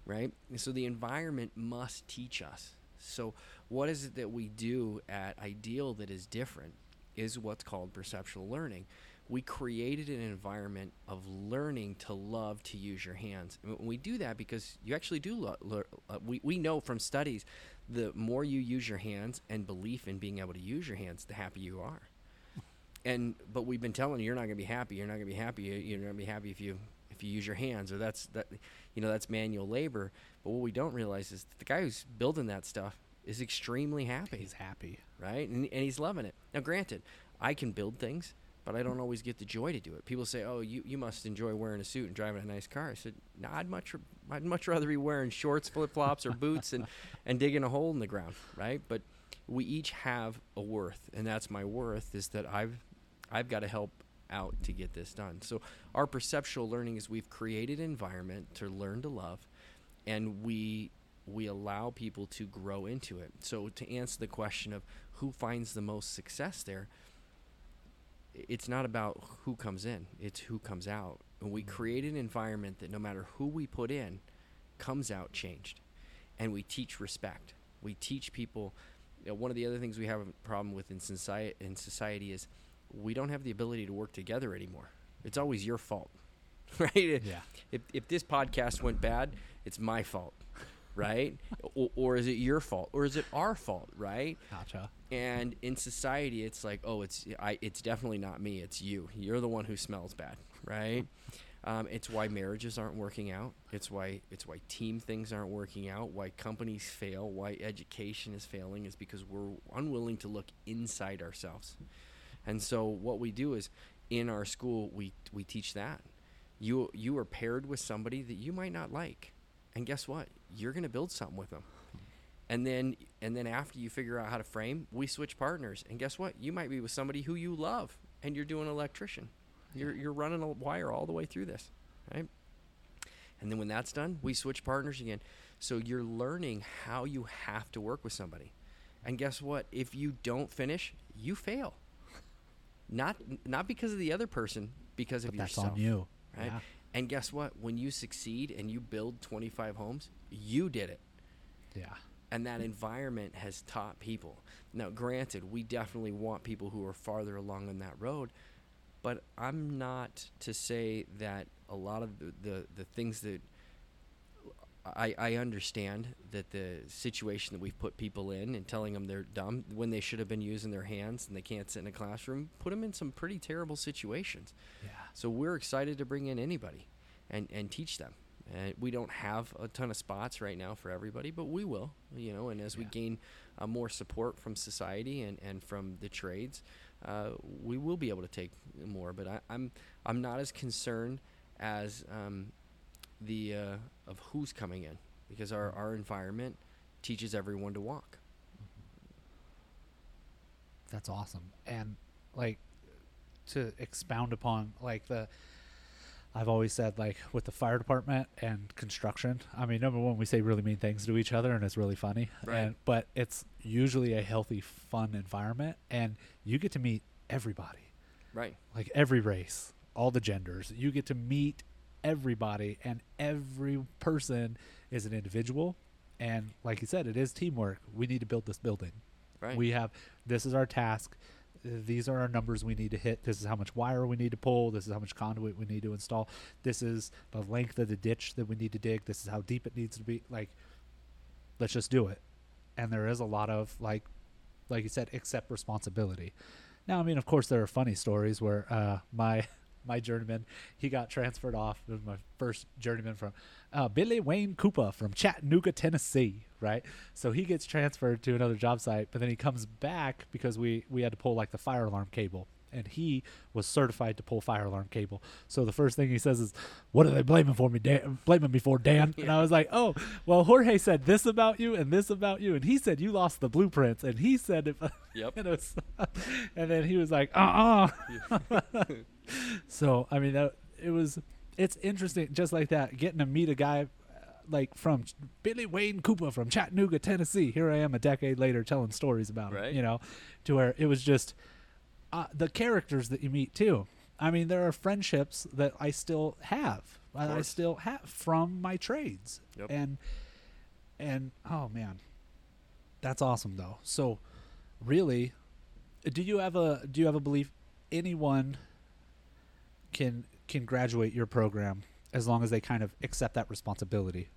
Right? So the environment must teach us. So what is it that we do at Ideal that is different is what's called perceptual learning. We created an environment of learning to love to use your hands. And we do that because you actually do lo- lear- uh, we, we know from studies the more you use your hands and belief in being able to use your hands, the happier you are and but we've been telling you you're not going to be happy you're not going to be happy you're not going to be happy if you if you use your hands or that's that you know that's manual labor. But what we don't realize is the guy who's building that stuff is extremely happy. He's happy. right? And, and he's loving it. Now granted i can build things but i don't always get the joy to do it. People say oh you, you must enjoy wearing a suit and driving a nice car. I said no i'd much i'd much rather be wearing shorts flip-flops or boots and and digging a hole in the ground. Right? But we each have a worth and that's my worth is that i've i've got to help out to get this done. So our perceptual learning is we've created an environment to learn to love and we we allow people to grow into it. So to answer the question of who finds the most success there it's not about who comes in it's who comes out. And we mm-hmm. create an environment that no matter who we put in comes out changed. And we teach respect. We teach people you know, one of the other things we have a problem with in society in society is we don't have the ability to work together anymore. It's always your fault right? Yeah. if, if this podcast went bad it's my fault right? Or, or is it your fault or is it our fault right? Gotcha. and in society it's like oh it's I, it's definitely not me it's you. You're the one who smells bad right? Um, it's why marriages aren't working out. It's why it's why team things aren't working out. Why companies fail. Why education is failing is because we're unwilling to look inside ourselves and so what we do is in our school we we teach that. You you are paired with somebody that you might not like. And guess what? You're going to build something with them. And then and then after you figure out how to frame we switch partners. And guess what? You might be with somebody who you love and you're doing electrician. You're you're running a wire all the way through this right? And then when that's done we switch partners again. So you're learning how you have to work with somebody. And guess what? If you don't finish you fail not not because of the other person because But of that's yourself on you. right Yeah. and guess what when you succeed and you build 25 homes you did it Yeah. and that environment has taught people. Now, granted, we definitely want people who are farther along on that road, but I'm not to say that a lot of the, the, the things that I, I understand that the situation that we've put people in and telling them they're dumb when they should have been using their hands and they can't sit in a classroom, put them in some pretty terrible situations. Yeah. So we're excited to bring in anybody and, and teach them. And we don't have a ton of spots right now for everybody, but we will, you know, and as we gain uh, more support from society and, and from the trades, uh, we will be able to take more. But I, I'm I'm not as concerned as um, the uh, of who's coming in because our, our environment teaches everyone to walk. That's awesome. And like to expound upon like the I've always said like with the fire department and construction. I mean, number one, we say really mean things to each other, and it's really funny. Right. And, but it's usually a healthy, fun environment, and you get to meet everybody, Right. like every race, all the genders. You get to meet everybody, and every person is an individual. And like you said, it is teamwork. We need to build this building. Right. We have this is our task. These are our numbers we need to hit. This is how much wire we need to pull. This is how much conduit we need to install. This is the length of the ditch that we need to dig. This is how deep it needs to be. Like, let's just do it. And there is a lot of like, like you said, accept responsibility. Now, I mean, of course, there are funny stories where uh, my my journeyman he got transferred off. It was my first journeyman from uh, Billy Wayne Cooper from Chattanooga, Tennessee. Right, so he gets transferred to another job site, but then he comes back because we we had to pull like the fire alarm cable, and he was certified to pull fire alarm cable. So the first thing he says is, "What are they blaming for me, Dan? Blaming me for, Dan?" And I was like, "Oh, well, Jorge said this about you and this about you, and he said you lost the blueprints, and he said if." Yep. and, it was, and then he was like, "Uh, uh So I mean, that it was. It's interesting, just like that, getting to meet a guy like from Billy Wayne Cooper from Chattanooga, Tennessee. Here I am a decade later telling stories about him. You know, to where it was just uh, the characters that you meet too. I mean, there are friendships that I still have. I I still have from my trades, Yep. and and oh man, that's awesome though. So, really, do you have a do you have a belief anyone can can graduate your program as long as they kind of accept that responsibility?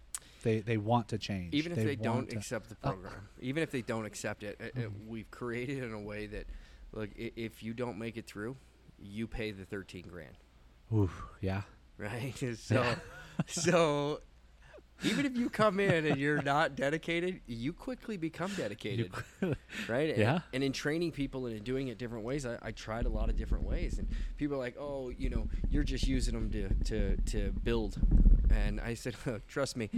They they want to change. even if they, want don't to- accept the Oh. program, even if they don't accept it, it, it- Mhm. we've created it in a way that, look, if you don't make it through, you pay the thirteen grand, Ooh, yeah. right? so, so even if you come in and you're not dedicated, you quickly become dedicated, right? And- Yeah. And, in training people and in doing it different ways, I, I tried a lot of different ways, and people are like, "Oh, you know, you're just using them to to to build," and I said, "Trust me."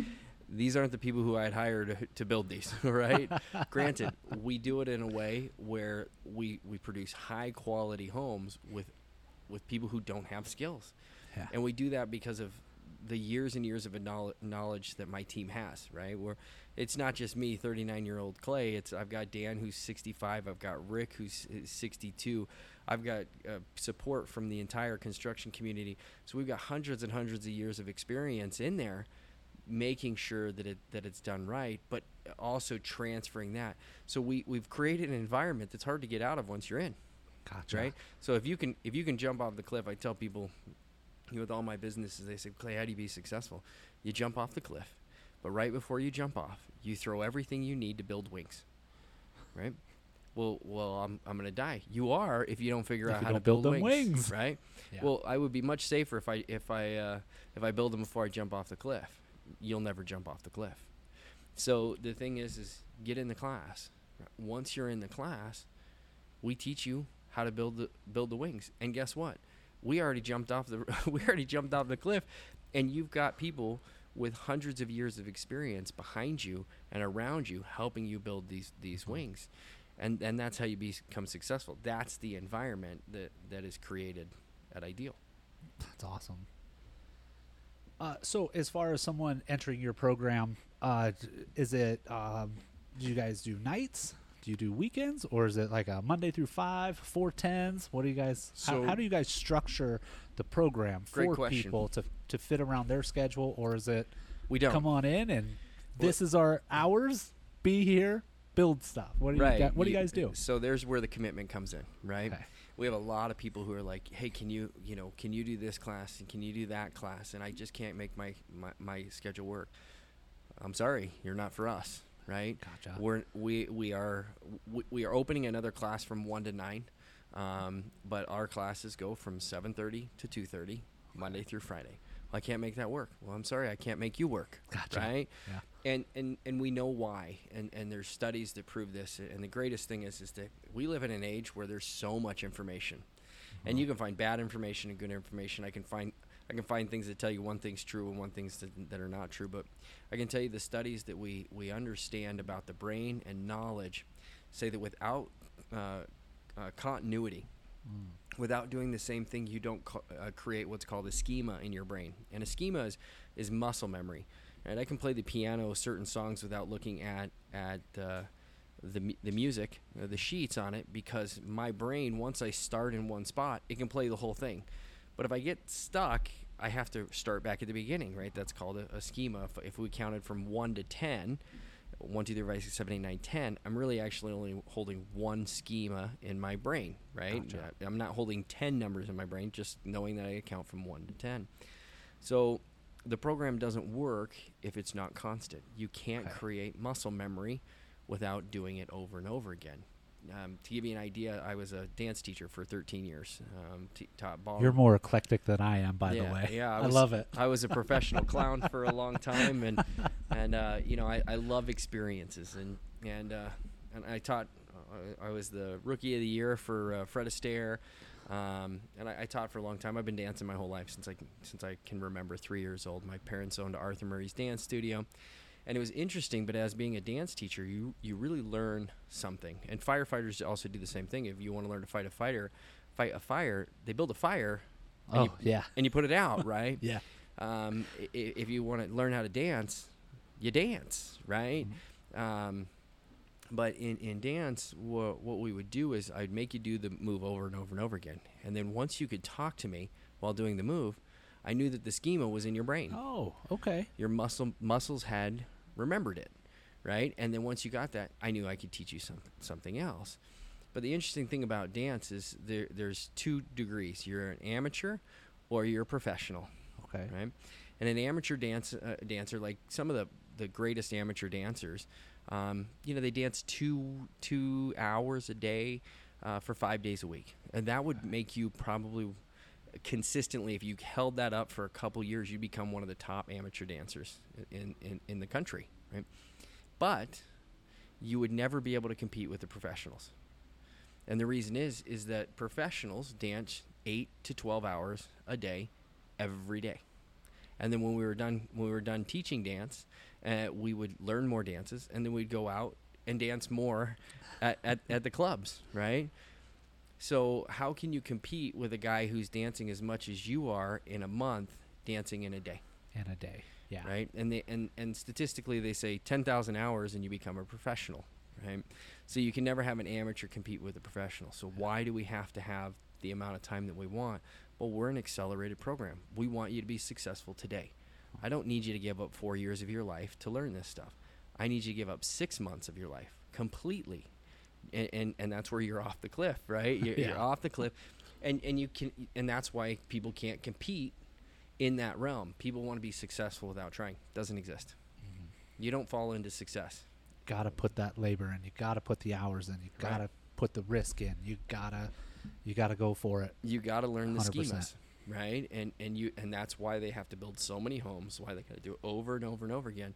These aren't the people who I'd hire to, to build these, right? Granted, we do it in a way where we, we produce high quality homes with with people who don't have skills. Yeah. And we do that because of the years and years of knowledge that my team has, right? Where it's not just me, 39 year old Clay. It's I've got Dan who's 65. I've got Rick who's 62. I've got uh, support from the entire construction community. So we've got hundreds and hundreds of years of experience in there, making sure that it that it's done right, but also transferring that. So we we've created an environment that's hard to get out of once you're in Gotcha. right? So if you can if you can jump off the cliff, I tell people with all my businesses, they say, Clay, how do you be successful? You jump off the cliff, but right before you jump off, you throw everything you need to build wings, right? Well, well, I'm, I'm gonna die. You are if you don't figure If out how don't to build, build them wings, wings. right? Yeah. Well, I would be much safer if I if I uh, if I build them before I jump off the cliff. You'll never jump off the cliff. So the thing is, is get in the class. Once you're in the class, we teach you how to build the build the wings. And guess what? We already jumped off the we already jumped off the cliff, and you've got people with hundreds of years of experience behind you and around you helping you build these these wings. And and that's how you become successful. That's the environment that that is created at Ideal. That's awesome. Uh, so, as far as someone entering your program, uh, is it? Um, do you guys do nights? Do you do weekends, or is it like a Monday through five, four tens? What do you guys? how, So- how do you guys structure the program for question. people to to fit around their schedule, or is it We don't. come on in and this is our hours? Be here, build stuff. What do you right. gu- What do you guys do? So there's where the commitment comes in, right? Okay. We have a lot of people who are like, "Hey, can you, you know, can you do this class and can you do that class?" And I just can't make my my, my schedule work. I'm sorry, you're not for us, right? Gotcha. We're we we are we, we are opening another class from one to nine, um, but our classes go from 7:30 to 2:30 Monday through Friday. Well, I can't make that work. Well, I'm sorry, I can't make you work. Gotcha. Right? Yeah. and and and we know why and and there's studies that prove this and the greatest thing is is that we live in an age where there's so much information and you can find bad information and good information i can find i can find things that tell you one thing's true and one thing's that, that are not true but i can tell you the studies that we we understand about the brain and knowledge say that without uh, uh, continuity Without doing the same thing, you don't co- uh, create what's called a schema in your brain. And a schema is, is muscle memory. And I can play the piano certain songs without looking at at uh, the the music, uh, the sheets on it, because my brain, once I start in one spot, it can play the whole thing. But if I get stuck, I have to start back at the beginning, right? That's called a, a schema. If, if we counted from one to ten, one, two, three, five, six, seven, eight, nine, ten, I'm really actually only holding one schema in my brain, right? Gotcha. I'm not holding 10 numbers in my brain, just knowing that I count from 1 to 10. So the program doesn't work if it's not constant. You can't Okay. create muscle memory without doing it over and over again. Um, to give you an idea, I was a dance teacher for 13 years. Um, t- taught ballroom. You're more eclectic than I am, by yeah, the way. Yeah, I, was- love it. I was a professional clown for a long time, and and uh, you know I, I love experiences, and and uh, and I taught. Uh, I was the rookie of the year for uh, Fred Astaire, um, and I, I taught for a long time. I've been dancing my whole life since I can, since I can remember three years old. My parents owned Arthur Murray's dance studio, and it was interesting. But as being a dance teacher, you you really learn something. And firefighters also do the same thing. If you want to learn to fight a fighter, fight a fire, they build a fire. and Oh, you- yeah. and you put it out, right? Yeah. Um, if you want to learn how to dance, you dance, right? Um, but in, in dance, wha- what we would do is I'd make you do the move over and over and over again. And then once you could talk to me while doing the move, I knew that the schema was in your brain. Oh, okay. Your muscle muscles had remembered it, right? And then once you got that, I knew I could teach you some, something else. But the interesting thing about dance is there, there's two degrees. You're an amateur or you're a professional Okay. right? And an amateur dance uh, dancer, like some of the the greatest amateur dancers, um, you know, they dance two two hours a day uh, for five days a week, and that would make you probably consistently, if you held that up for a couple years, you'd become one of the top amateur dancers in in, in the country, right? But you would never be able to compete with the professionals. And the reason is is that professionals dance 8 to 12 hours a day every day. And then when we were done when we were done teaching dance, uh, we would learn more dances and then we'd go out and dance more at, at, at the clubs, right? So how can you compete with a guy who's dancing as much as you are in a month dancing in a day? In a day. Yeah. right? And they and and statistically they say 10,000 hours and you become a professional, right? So you can never have an amateur compete with a professional. So why do we have to have the amount of time that we want? Well, we're an accelerated program. We want you to be successful today. I don't need you to give up 4 years of your life to learn this stuff. I need you to give up 6 months of your life completely. And and, and that's where you're off the cliff, right? You're, you're off the cliff. And and you can and that's why people can't compete in that realm. People want to be successful without trying. Doesn't exist. Mm-hmm. You don't fall into success. Got to put that labor in. You got to put the hours in. You got to put the risk in. You gotta, you gotta go for it. You got to learn the 100%. schemas, right? And and you and that's why they have to build so many homes. Why they got to do it over and over and over again.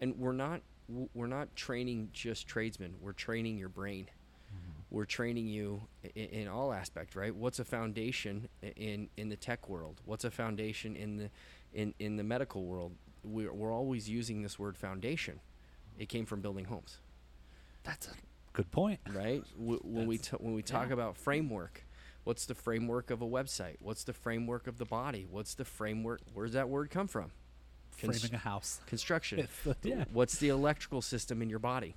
And we're not w- we're not training just tradesmen. We're training your brain. Mm-hmm. We're training you in, in all aspect, right? What's a foundation in in the tech world? What's a foundation in the in in the medical world? We're we're always using this word foundation. It came from building homes. That's a good point. right? W- when we t- when we talk yeah. about framework, what's the framework of a website? What's the framework of the body? What's the framework? Where's that word come from? Cons- Framing a house. construction. The- yeah. What's the electrical system in your body?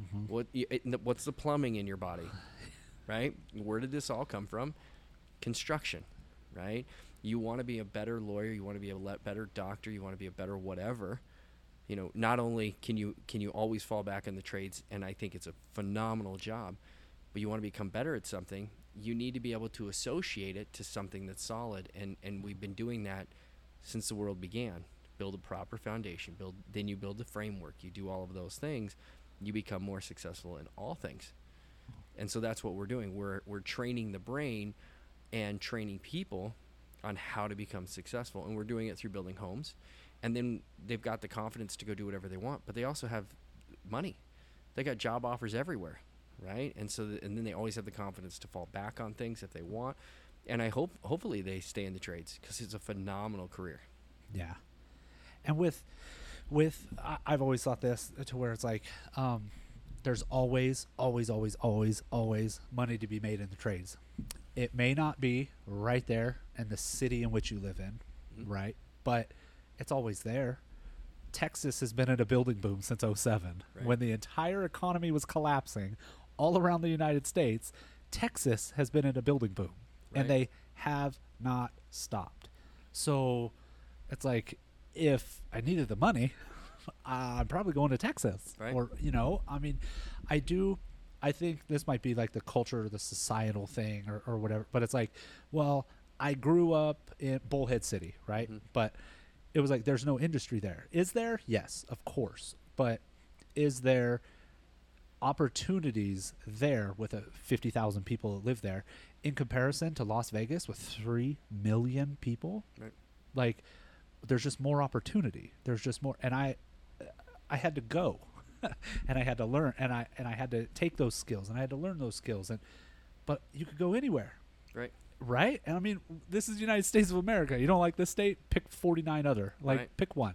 Mhm. What it- what's the plumbing in your body? Right? Where did this all come from? Construction, right? You want to be a better lawyer, you want to be a le- better doctor, you want to be a better whatever. You know, not only can you can you always fall back on the trades and I think it's a phenomenal job, but you want to become better at something, you need to be able to associate it to something that's solid and and we've been doing that since the world began. Build a proper foundation, build then you build the framework, you do all of those things, you become more successful in all things. And so that's what we're doing. We're we're training the brain and training people on how to become successful and we're doing it through building homes. And then they've got the confidence to go do whatever they want, but they also have money. They got job offers everywhere, right? And so th- and then they always have the confidence to fall back on things if they want. And I hope hopefully they stay in the trades cuz it's a phenomenal career. Yeah. And with, with, I, I've always thought this to where it's like, um, there's always, always, always, always, always money to be made in the trades. it may not be right there in the city in which you live in, Mhm. right? But it's always there. Texas has been in a building boom since 07. Right. When the entire economy was collapsing all around the United States, Texas has been in a building boom. And they have not stopped. So it's like if I needed the money, I'm probably going to Texas. Right. Or, you know, I mean, I do. I think this might be like the culture, the societal thing, or, or whatever. But it's like, well, I grew up in Bullhead City, right? Mhm. But it was like there's no industry there. Is there? Yes, of course. But is there opportunities there with a 50,000 people that live there in comparison to Las Vegas with 3 million people? Right. Like there's just more opportunity. There's just more and I I had to go and I had to learn and I and I had to take those skills and I had to learn those skills and but you could go anywhere Right. right? And I mean, this is the United States of America. You don't like this state? Pick 49 other. Like, Right. pick one.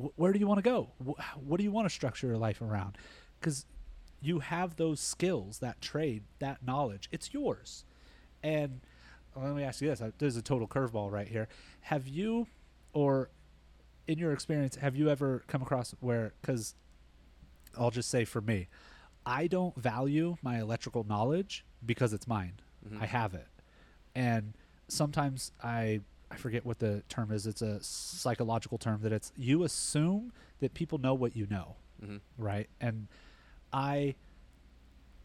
Wh- where do you want to go? Wh- what do you want to structure your life around? Because you have those skills, that trade, that knowledge. It's yours. And let me ask you this: There's a total curveball right here. Have you, or in your experience, have you ever come across where? Because I'll just say for me, I don't value my electrical knowledge because it's mine. Mhm. I have it, and sometimes I I forget what the term is. It's a psychological term that it's you assume that people know what you know, hmm right? And I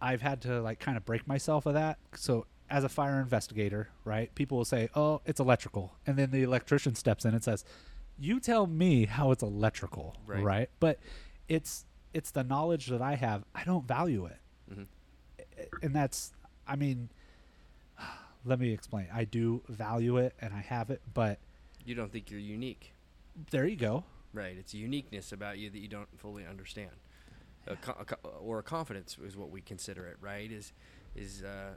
I've had to like kind of break myself of that. So as a fire investigator, right? People will say, "Oh, it's electrical," and then the electrician steps in and says, "You tell me how it's electrical," Right. right? But it's it's the knowledge that I have. I don't value it hmm and that's i mean let me explain i do value it and i have it but You don't think you're unique, there you go right? It's a uniqueness about you that you don't fully understand, a co- a co- or a confidence is what we consider it, right? Is is uh,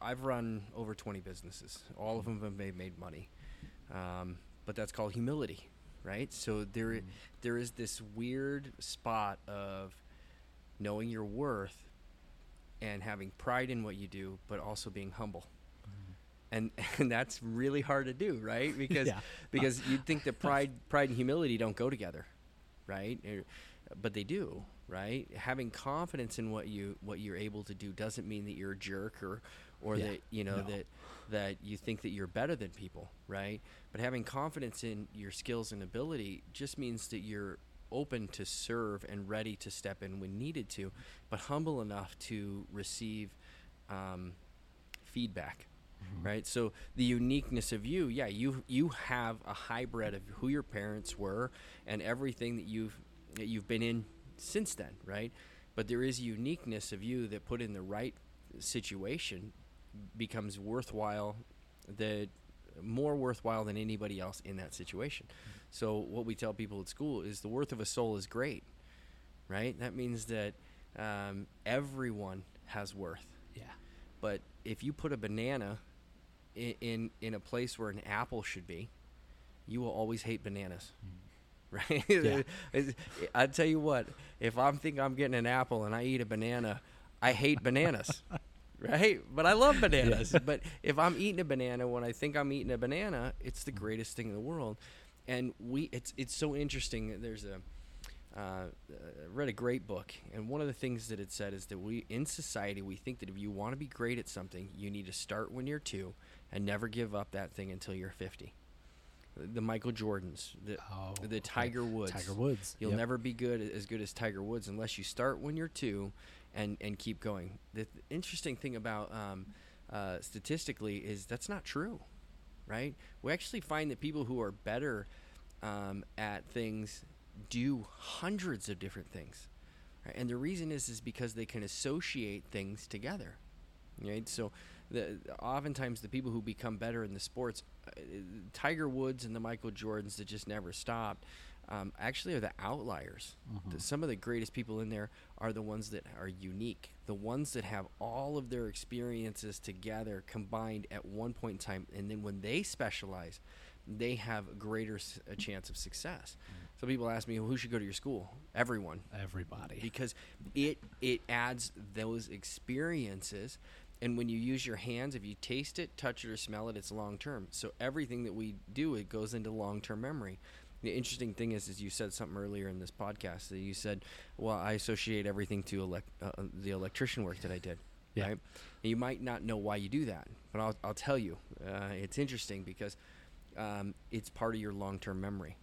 I've run over 20 businesses. All of them have made, made money, um, but that's called humility, right? So there i- there is this weird spot of knowing your worth and having pride in what you do, but also being humble. And, and that's really hard to do, right? Because Yeah. because you'd think that pride pride and humility don't go together, right? Er, But they do, right? Having confidence in what you what you're able to do doesn't mean that you're a jerk or or Yeah. that you know No. that that you think that you're better than people, right? But having confidence in your skills and ability just means that you're open to serve and ready to step in when needed to, but humble enough to receive um, feedback right so the uniqueness of you yeah you you have a hybrid of who your parents were and everything that you've that you've been in since then right but there is a uniqueness of you that put in the right situation becomes worthwhile that more worthwhile than anybody else in that situation so what we tell people at school is the worth of a soul is great right that means that um, everyone has worth yeah but if you put a banana in, in in a place where an apple should be, you will always hate bananas. Right? Yeah. I tell you what, if I'm think I'm getting an apple and I eat a banana, I hate bananas. right? But I love bananas. But if I'm eating a banana when I think I'm eating a banana, it's the greatest thing in the world. And we it's it's so interesting. There's a uh, uh, read a great book, and one of the things that it said is that we, in society, we think that if you want to be great at something, you need to start when you're two, and never give up that thing until you're 50. The Michael Jordans, the Oh, the. Tiger Woods. Tiger Woods. You'll Yep. never be good as good as Tiger Woods unless you start when you're two, and and keep going. The interesting thing about um, uh, statistically is that's not true, right? We actually find that people who are better um, at things do hundreds of different things, right? and the reason is is because they can associate things together, right? So, the oftentimes the people who become better in the sports, uh, Tiger Woods and the Michael Jordans that just never stopped, um, actually are the outliers. The- some of the greatest people in there are the ones that are unique, the ones that have all of their experiences together combined at one point in time, and then when they specialize, they have a greater s- a chance of success. So people ask me, well, who should go to your school? Everyone Everybody. because it it adds those experiences and when you use your hands, if you taste it, touch it, or smell it, it's long term. So everything that we do, it goes into long term memory. The interesting thing is, is you said something earlier in this podcast that you said, "Well, I associate everything to elect, uh, uh, the electrician work that I did." Yeah. Right? And you might not know why you do that, but I'll, I'll tell you. Uh, it's interesting because um, it's part of your long term memory.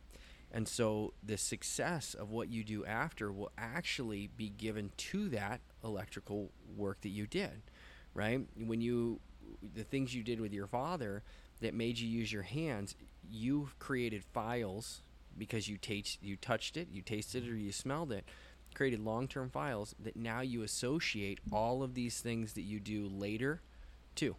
And so the success of what you do after will actually be given to that electrical work that you did, right? When you, the things you did with your father that made you use your hands, you created files because you taste, you touched it, you tasted it, or you smelled it, created long-term files that now you associate all of these things that you do later to.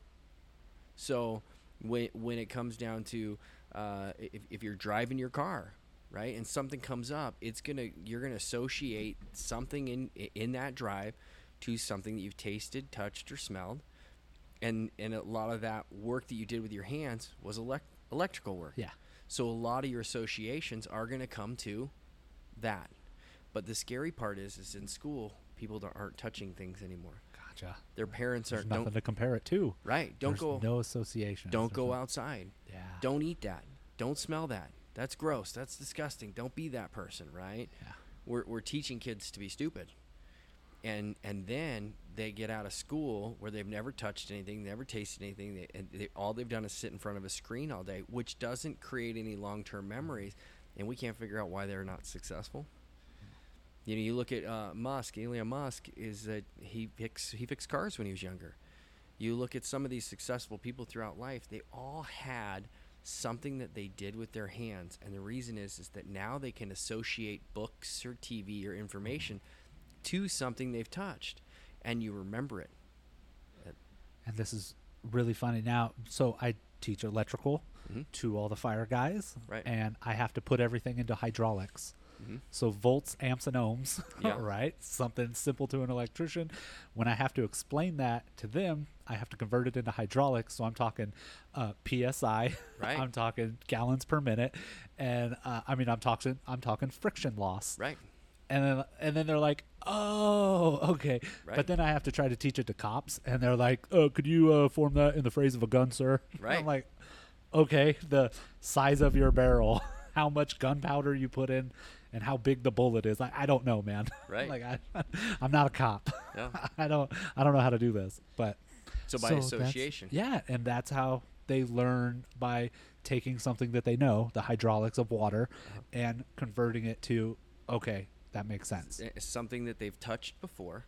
So when when it comes down to uh, if, if you're driving your car, right, and something comes up, it's gonna you're gonna associate something in in that drive to something that you've tasted, touched, or smelled, and and a lot of that work that you did with your hands was elect- electrical work. Yeah. So a lot of your associations are gonna come to that. But the scary part is, is in school, people don't, aren't touching things anymore. Gotcha. Their parents There's aren't nothing to compare it to. right. Don't There's go No association. don't go outside. Yeah. Don't eat that. Don't smell that. That's gross. That's disgusting. Don't be that person, right? Yeah. We're, we're teaching kids to be stupid. And and then they get out of school where they've never touched anything, never tasted anything, they, and they, all they've done is sit in front of a screen all day, which doesn't create any long-term memories, and we can't figure out why they're not successful. You know, you look at uh, Musk. Elon Musk is that he fix he fixed cars when he was younger. You look at some of these successful people throughout life; they all had something that they did with their hands, and the reason is is that now they can associate books or TV or information to something they've touched, and you remember it. And this is really funny now. So I teach electrical Mhm. to all the fire guys, Right. and I have to put everything into hydraulics. Mhm. So volts, amps, and ohms, Yeah. right? Something simple to an electrician. When I have to explain that to them, I have to convert it into hydraulics. So I'm talking uh, psi, Right. I'm talking gallons per minute, and uh, I mean I'm talking I'm talking friction loss. Right. And then and then they're like, oh, okay. Right. But then I have to try to teach it to cops, and they're like, oh, could you uh, form that in the phrase of a gun, sir? Right. I'm like, okay, the size of your barrel, how much gunpowder you put in, and how big the bullet is. I, I don't know, man. Right. like I, I'm not a cop. Yeah. I don't I don't know how to do this, but So by that's- association. yeah, and that's how they learn by taking something that they know, the hydraulics of water, Uh-huh. and converting it to okay, that makes sense. s- something that they've touched before.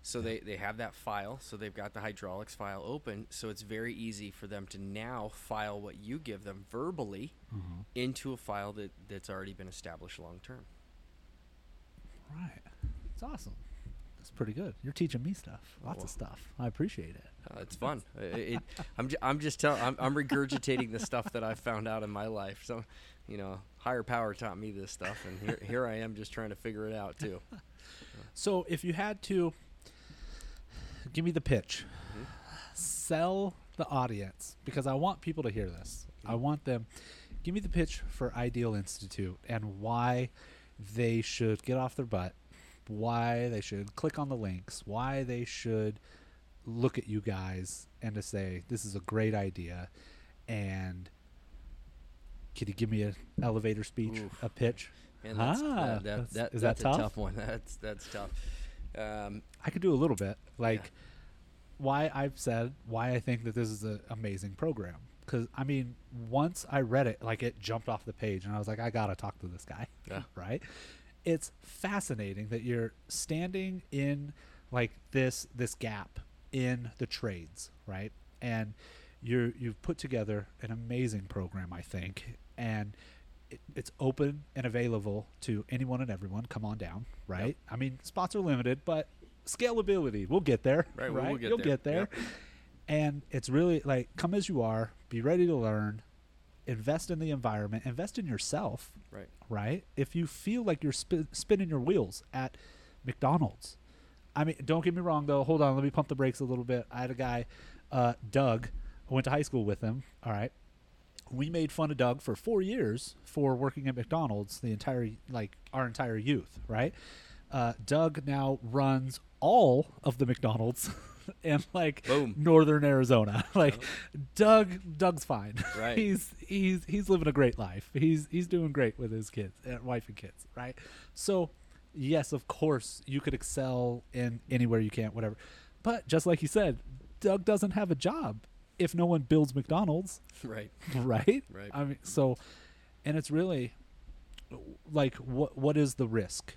So they, they have that file, so they've got the hydraulics file open, so it's very easy for them to now file what you give them verbally Mm-hmm. into a file that, that's already been established long term. Right. It's awesome. That's pretty good. You're teaching me stuff. Lots well. of stuff. I appreciate it. Uh, it's fun. It, it, I'm, ju- I'm just telling, I'm, I'm regurgitating the stuff that I found out in my life. So, you know, higher power taught me this stuff, and here, here I am just trying to figure it out too. So if you had to give me the pitch, Mhm. sell the audience because I want people to hear this. I want them give me the pitch for Ideal Institute and why they should get off their butt, why they should click on the links, why they should look at you guys and to say this is a great idea and could you give me an elevator speech, Oof. a pitch? And that's, Ah, that, that, that's- that, is that that's a tough? tough one. That's that's tough. Um, I could do a little bit, like why I've said why I think that this is an amazing program. Because I mean, once I read it, like it jumped off the page, and I was like, I gotta talk to this guy, Yeah. right? It's fascinating that you're standing in like this this gap in the trades, right? And you're you've put together an amazing program, I think, and it, it's open and available to anyone and everyone. Come on down, right? I mean, spots are limited, but scalability, we'll get there, Right, right? we will get You'll there. get there. Yep. And it's really like come as you are, be ready to learn, invest in the environment, invest in yourself, right. right? If you feel like you're sp- spinning your wheels at McDonald's, I mean, don't get me wrong though. Hold on, let me pump the brakes a little bit. I had a guy, uh, Doug. I went to high school with him. All right, we made fun of Doug for four years for working at McDonald's the entire like our entire youth. Right, uh, Doug now runs all of the McDonald's in like Boom. northern Arizona. like Doug Doug's fine. Right. he's he's he's living a great life. He's he's doing great with his kids, uh, wife and kids, right? So, yes, of course, you could excel in anywhere you can, whatever. But just like you said, Doug doesn't have a job if no one builds McDonald's right. right? Right. I mean, so, and it's really like what what is the risk?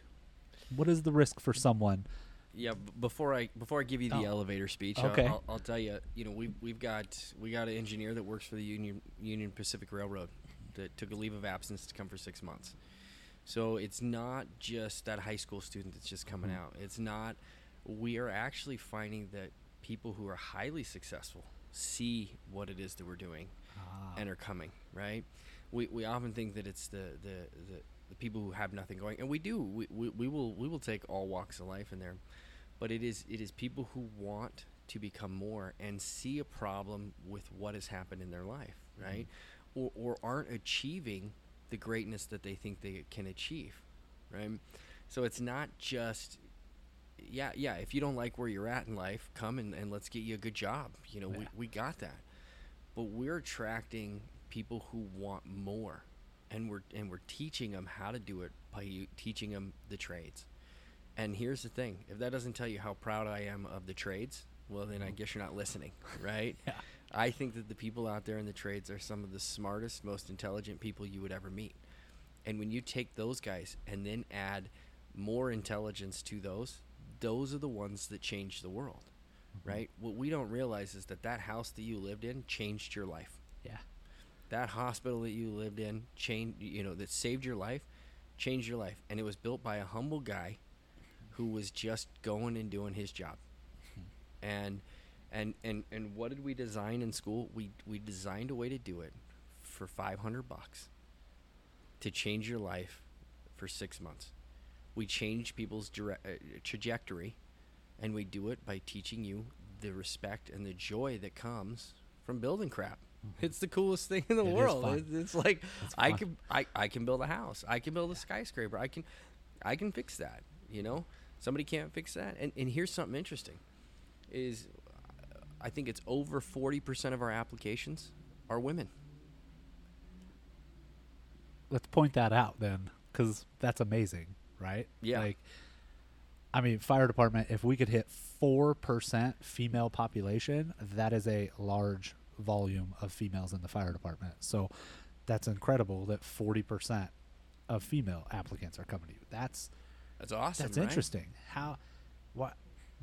What is the risk for someone? Yeah. Before I before I give you the Oh. elevator speech, Okay. I'll, I'll, I'll tell you. You know, we we've got we got an engineer that works for the Union Union Pacific Railroad that took a leave of absence to come for six months. So it's not just that high school student that's just coming Mhm. out. It's not. We are actually finding that people who are highly successful see what it is that we're doing and are coming, right? We, we often think that it's the, the, the, the people who have nothing going, and we do. We, we, we will we will take all walks of life in there, but it is it is people who want to become more and see a problem with what has happened in their life, mm-hmm. right? Or, or aren't achieving the greatness that they think they can achieve, right? So it's not just yeah, yeah. If you don't like where you're at in life, come and, and let's get you a good job. You know, we, Yeah. we got that. But we're attracting people who want more, and we're and we're teaching them how to do it by you, teaching them the trades. And here's the thing: if that doesn't tell you how proud I am of the trades, well, then I mm-hmm. guess you're not listening, right? Yeah. I think that the people out there in the trades are some of the smartest, most intelligent people you would ever meet. And when you take those guys and then add more intelligence to those, those are the ones that change the world, mm-hmm. right? What we don't realize is that that house that you lived in changed your life. Yeah. That hospital that you lived in changed, you know, that saved your life, changed your life, and it was built by a humble guy who was just going and doing his job. And and and and what did we design in school? We we designed a way to do it for 500 bucks to change your life for 6 months. We change people's dire- uh, trajectory and we do it by teaching you the respect and the joy that comes from building crap. It's the coolest thing in the It world. It- It's like It's I can I, I can build a house. I can build a skyscraper. I can I can fix that, you know? Somebody can't fix that. And and here's something interesting is I think it's over 40% of our applications are women. Let's point that out then, because that's amazing, right? Yeah. Like, I mean, fire department. If we could hit four percent female population, that is a large volume of females in the fire department. So, that's incredible that forty percent of female applicants are coming to you. That's That's awesome. That's right? interesting. How, why,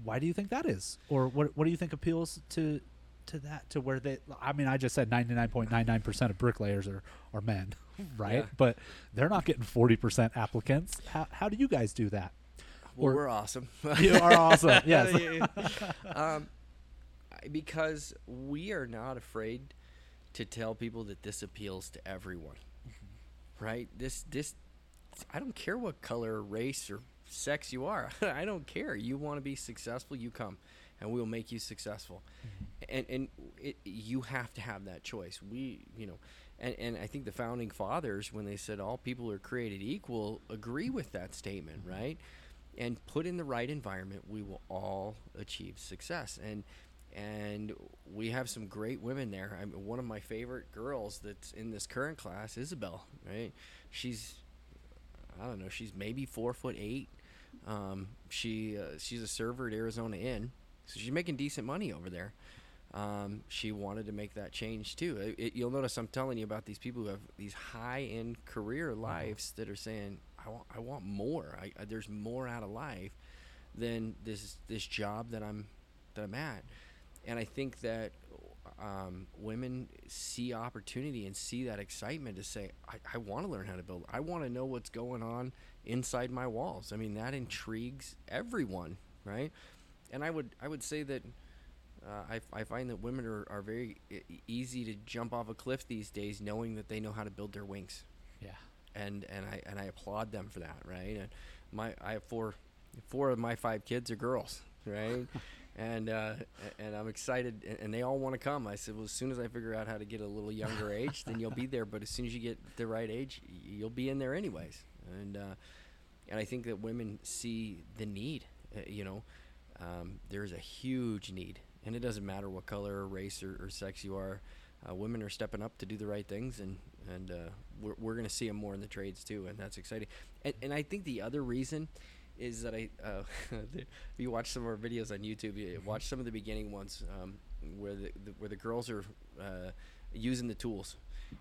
why do you think that is, or what? What do you think appeals to, to that to where they? I mean, I just said ninety nine point nine nine percent of bricklayers are are men, right? Yeah. But they're not getting forty percent applicants. How how do you guys do that? Well, Or- we're awesome. You are awesome. Yes. Yeah, yeah. um, because we are not afraid to tell people that this appeals to everyone. Mm-hmm. Right? This this I don't care what color, race, or sex you are. I don't care. You want to be successful, you come, and we will make you successful. Mm-hmm. And and it, you have to have that choice. We, you know, and and I think the founding fathers, when they said all people are created equal, agree with that statement, right? And put in the right environment, we will all achieve success. And and we have some great women there. I mean, one of my favorite girls that's in this current class, Isabel, right? She's I don't know. She's maybe four foot eight. Um, she uh, she's a server at Arizona Inn, so she's making decent money over there. Um, she wanted to make that change too. It, it- you'll notice I'm telling you about these people who have these high end career lives that are saying, "I want I want more. I, I, there's more out of life than this this job that I'm that I'm at." And I think that um, women see opportunity and see that excitement to say, I, I want to learn how to build. I want to know what's going on inside my walls. I mean, that intrigues everyone, right? And I would I would say that uh, I, I find that women are, are very easy to jump off a cliff these days, knowing that they know how to build their wings Yeah. and and I and I applaud them for that, right? And my I have four four of my five kids are girls, right? and uh, and I'm excited, and they all want to come. I said, well, as soon as I figure out how to get a little younger age, then you'll be there. But as soon as you get the right age, you'll be in there anyways. And uh, and I think that women see the need, uh, you know. um, there's a huge need, and it doesn't matter what color or race or, or sex you are. Uh, women are stepping up to do the right things, and and uh, we're we're going to see them more in the trades too, and that's exciting. And and I think the other reason is that I uh, if you watch some of our videos on YouTube, you watch some of the beginning ones um, where the, the where the girls are uh, using the tools,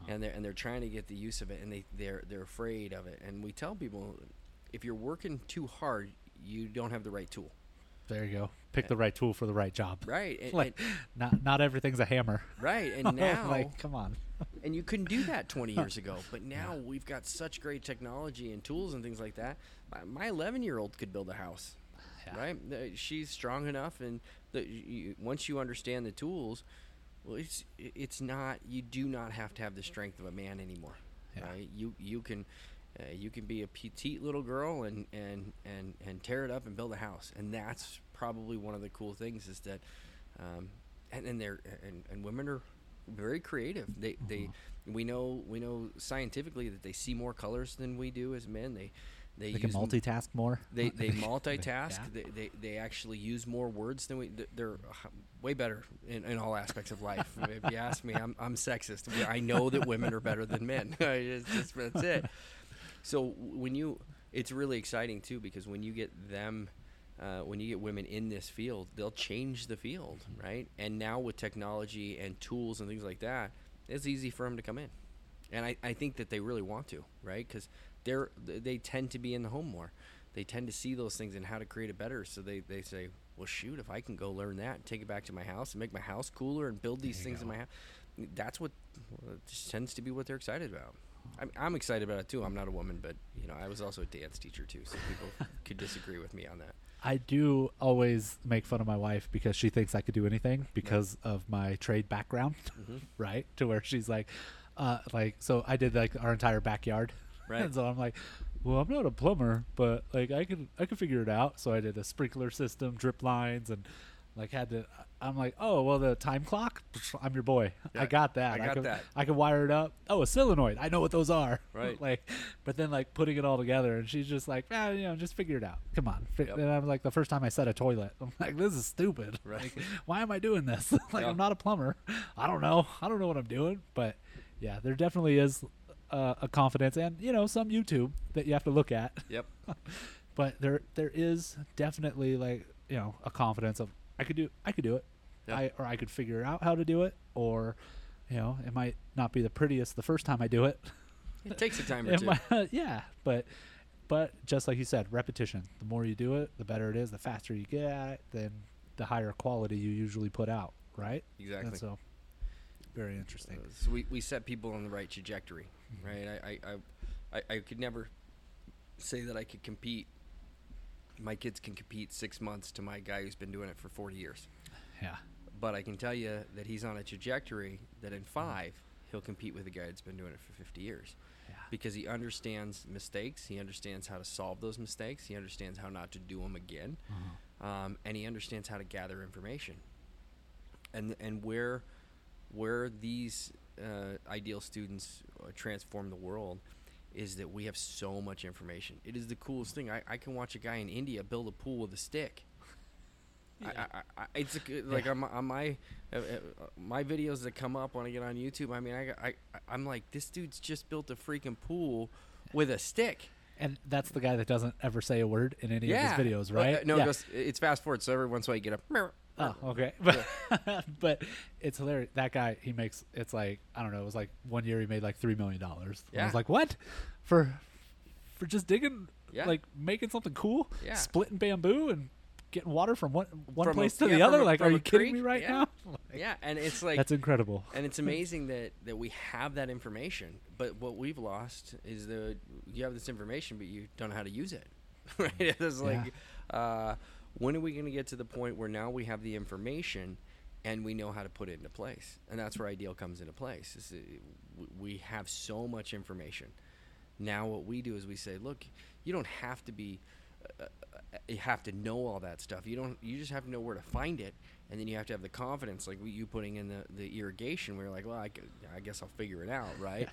and they're and they're trying to get the use of it, and they they're they're afraid of it, and we tell people if you're working too hard, you don't have the right tool. There you go. Pick the right tool for the right job. Right. And, Like, and- not not everything's a hammer. right. And now, like, come on. and you couldn't do that 20 years ago, but now we've got such great technology and tools and things like that. My 11 year old could build a house. Yeah. Right. She's strong enough, and the, you, once you understand the tools, well, it's it's not. You do not have to have the strength of a man anymore. Yeah. Right. You you can. Uh, you can be a petite little girl and, and, and, and tear it up and build a house, and that's probably one of the cool things is that, um, and and they're and, and women are very creative. They they we know we know scientifically that they see more colors than we do as men. They they, They can multitask more. they they multitask. Yeah. They, they they actually use more words than we. They're way better in, in all aspects of life. if you ask me, I'm I'm sexist. I know that women are better than men. it's just, that's it. So when you, it's really exciting too because when you get them. Uh, when you get women in this field, they'll change the field, right? And now with technology and tools and things like that, it's easy for them to come in and I, I think that they really want to, right? Because they're they tend to be in the home more. They tend to see those things and how to create it better. So they, they say, well, shoot, if I can go learn that and take it back to my house and make my house cooler and build these things in my house, that's what well, tends to be what they're excited about. I'm, I'm excited about it too. I'm not a woman, but you know, I was also a dance teacher too, so people could disagree with me on that. I do always make fun of my wife because she thinks I could do anything because of my trade background, Mm-hmm. right? To where she's like, uh, like, so I did like our entire backyard, Right. and so I'm like, well, I'm not a plumber, but like I can I can figure it out. So I did a sprinkler system, drip lines, and like had to. I'm like, oh well, the time clock. I'm your boy. I got that. I got can, that. I can wire it up. Oh, a solenoid. I know what those are. Right. like, but then like putting it all together, and she's just like, ah, you know, just figure it out. Come on. Yep. And I'm like, the first time I set a toilet, I'm like, this is stupid. Right. Like, why am I doing this? like, Yeah. I'm not a plumber. I don't know. I don't know what I'm doing. But yeah, there definitely is uh, a confidence, and you know, some YouTube that you have to look at. Yep. But there, there is definitely like you know a confidence of I could do, I could do it, Yeah. I or I could figure out how to do it, or you know, it might not be the prettiest the first time I do it. It takes a time or two. might- yeah, but but just like you said, repetition. The more you do it, the better it is. The faster you get at it, then the higher quality you usually put out, right? Exactly. And so, very interesting. Uh, so we, we set people on the right trajectory. Right? I, I, I, I, could never say that I could compete. My kids can compete six months to my guy who's been doing it for 40 years. Yeah, But I can tell you that he's on a trajectory that in five, he'll compete with a guy that's been doing it for 50 years. yeah, Because he understands mistakes, he understands how to solve those mistakes, he understands how not to do them again, Uh-huh. um, and he understands how to gather information. And and where where these uh, ideal students uh, transform the world is that we have so much information. It is the coolest thing. I, I can watch a guy in India build a pool with a stick. I, I, I, it's a, like Yeah. on my, on my uh, uh, my videos that come up when I get on YouTube. I mean, I, I I'm like, this dude's just built a freaking pool with a stick. and that's the guy that doesn't ever say a word in any yeah. of his videos, Uh, right? uh, no, yeah. it goes, it's fast forward. So every once in a while you get a. Oh, okay. But but it's hilarious. That guy, he makes it's like I don't know. It was like one year he made like three million dollars. I was like, what for? For just digging, Yeah. like making something cool, Yeah. splitting bamboo and getting water from one one From a- place to yeah, the other. a- like, are a you kidding creek, me right yeah. now? Like, Yeah, and it's like that's incredible. and it's amazing that that we have that information but what we've lost is that you have this information but you don't know how to use it right it's like uh, when are we going to get to the point where now we have the information and we know how to put it into place? And that's where ideal comes into place is we have so much information. Now what we do is we say look you don't have to be uh, uh, you have to know all that stuff. You don't you just have to know where to find it and then you have to have the confidence like you putting in the, the irrigation where you're like well I, I guess i'll figure it out right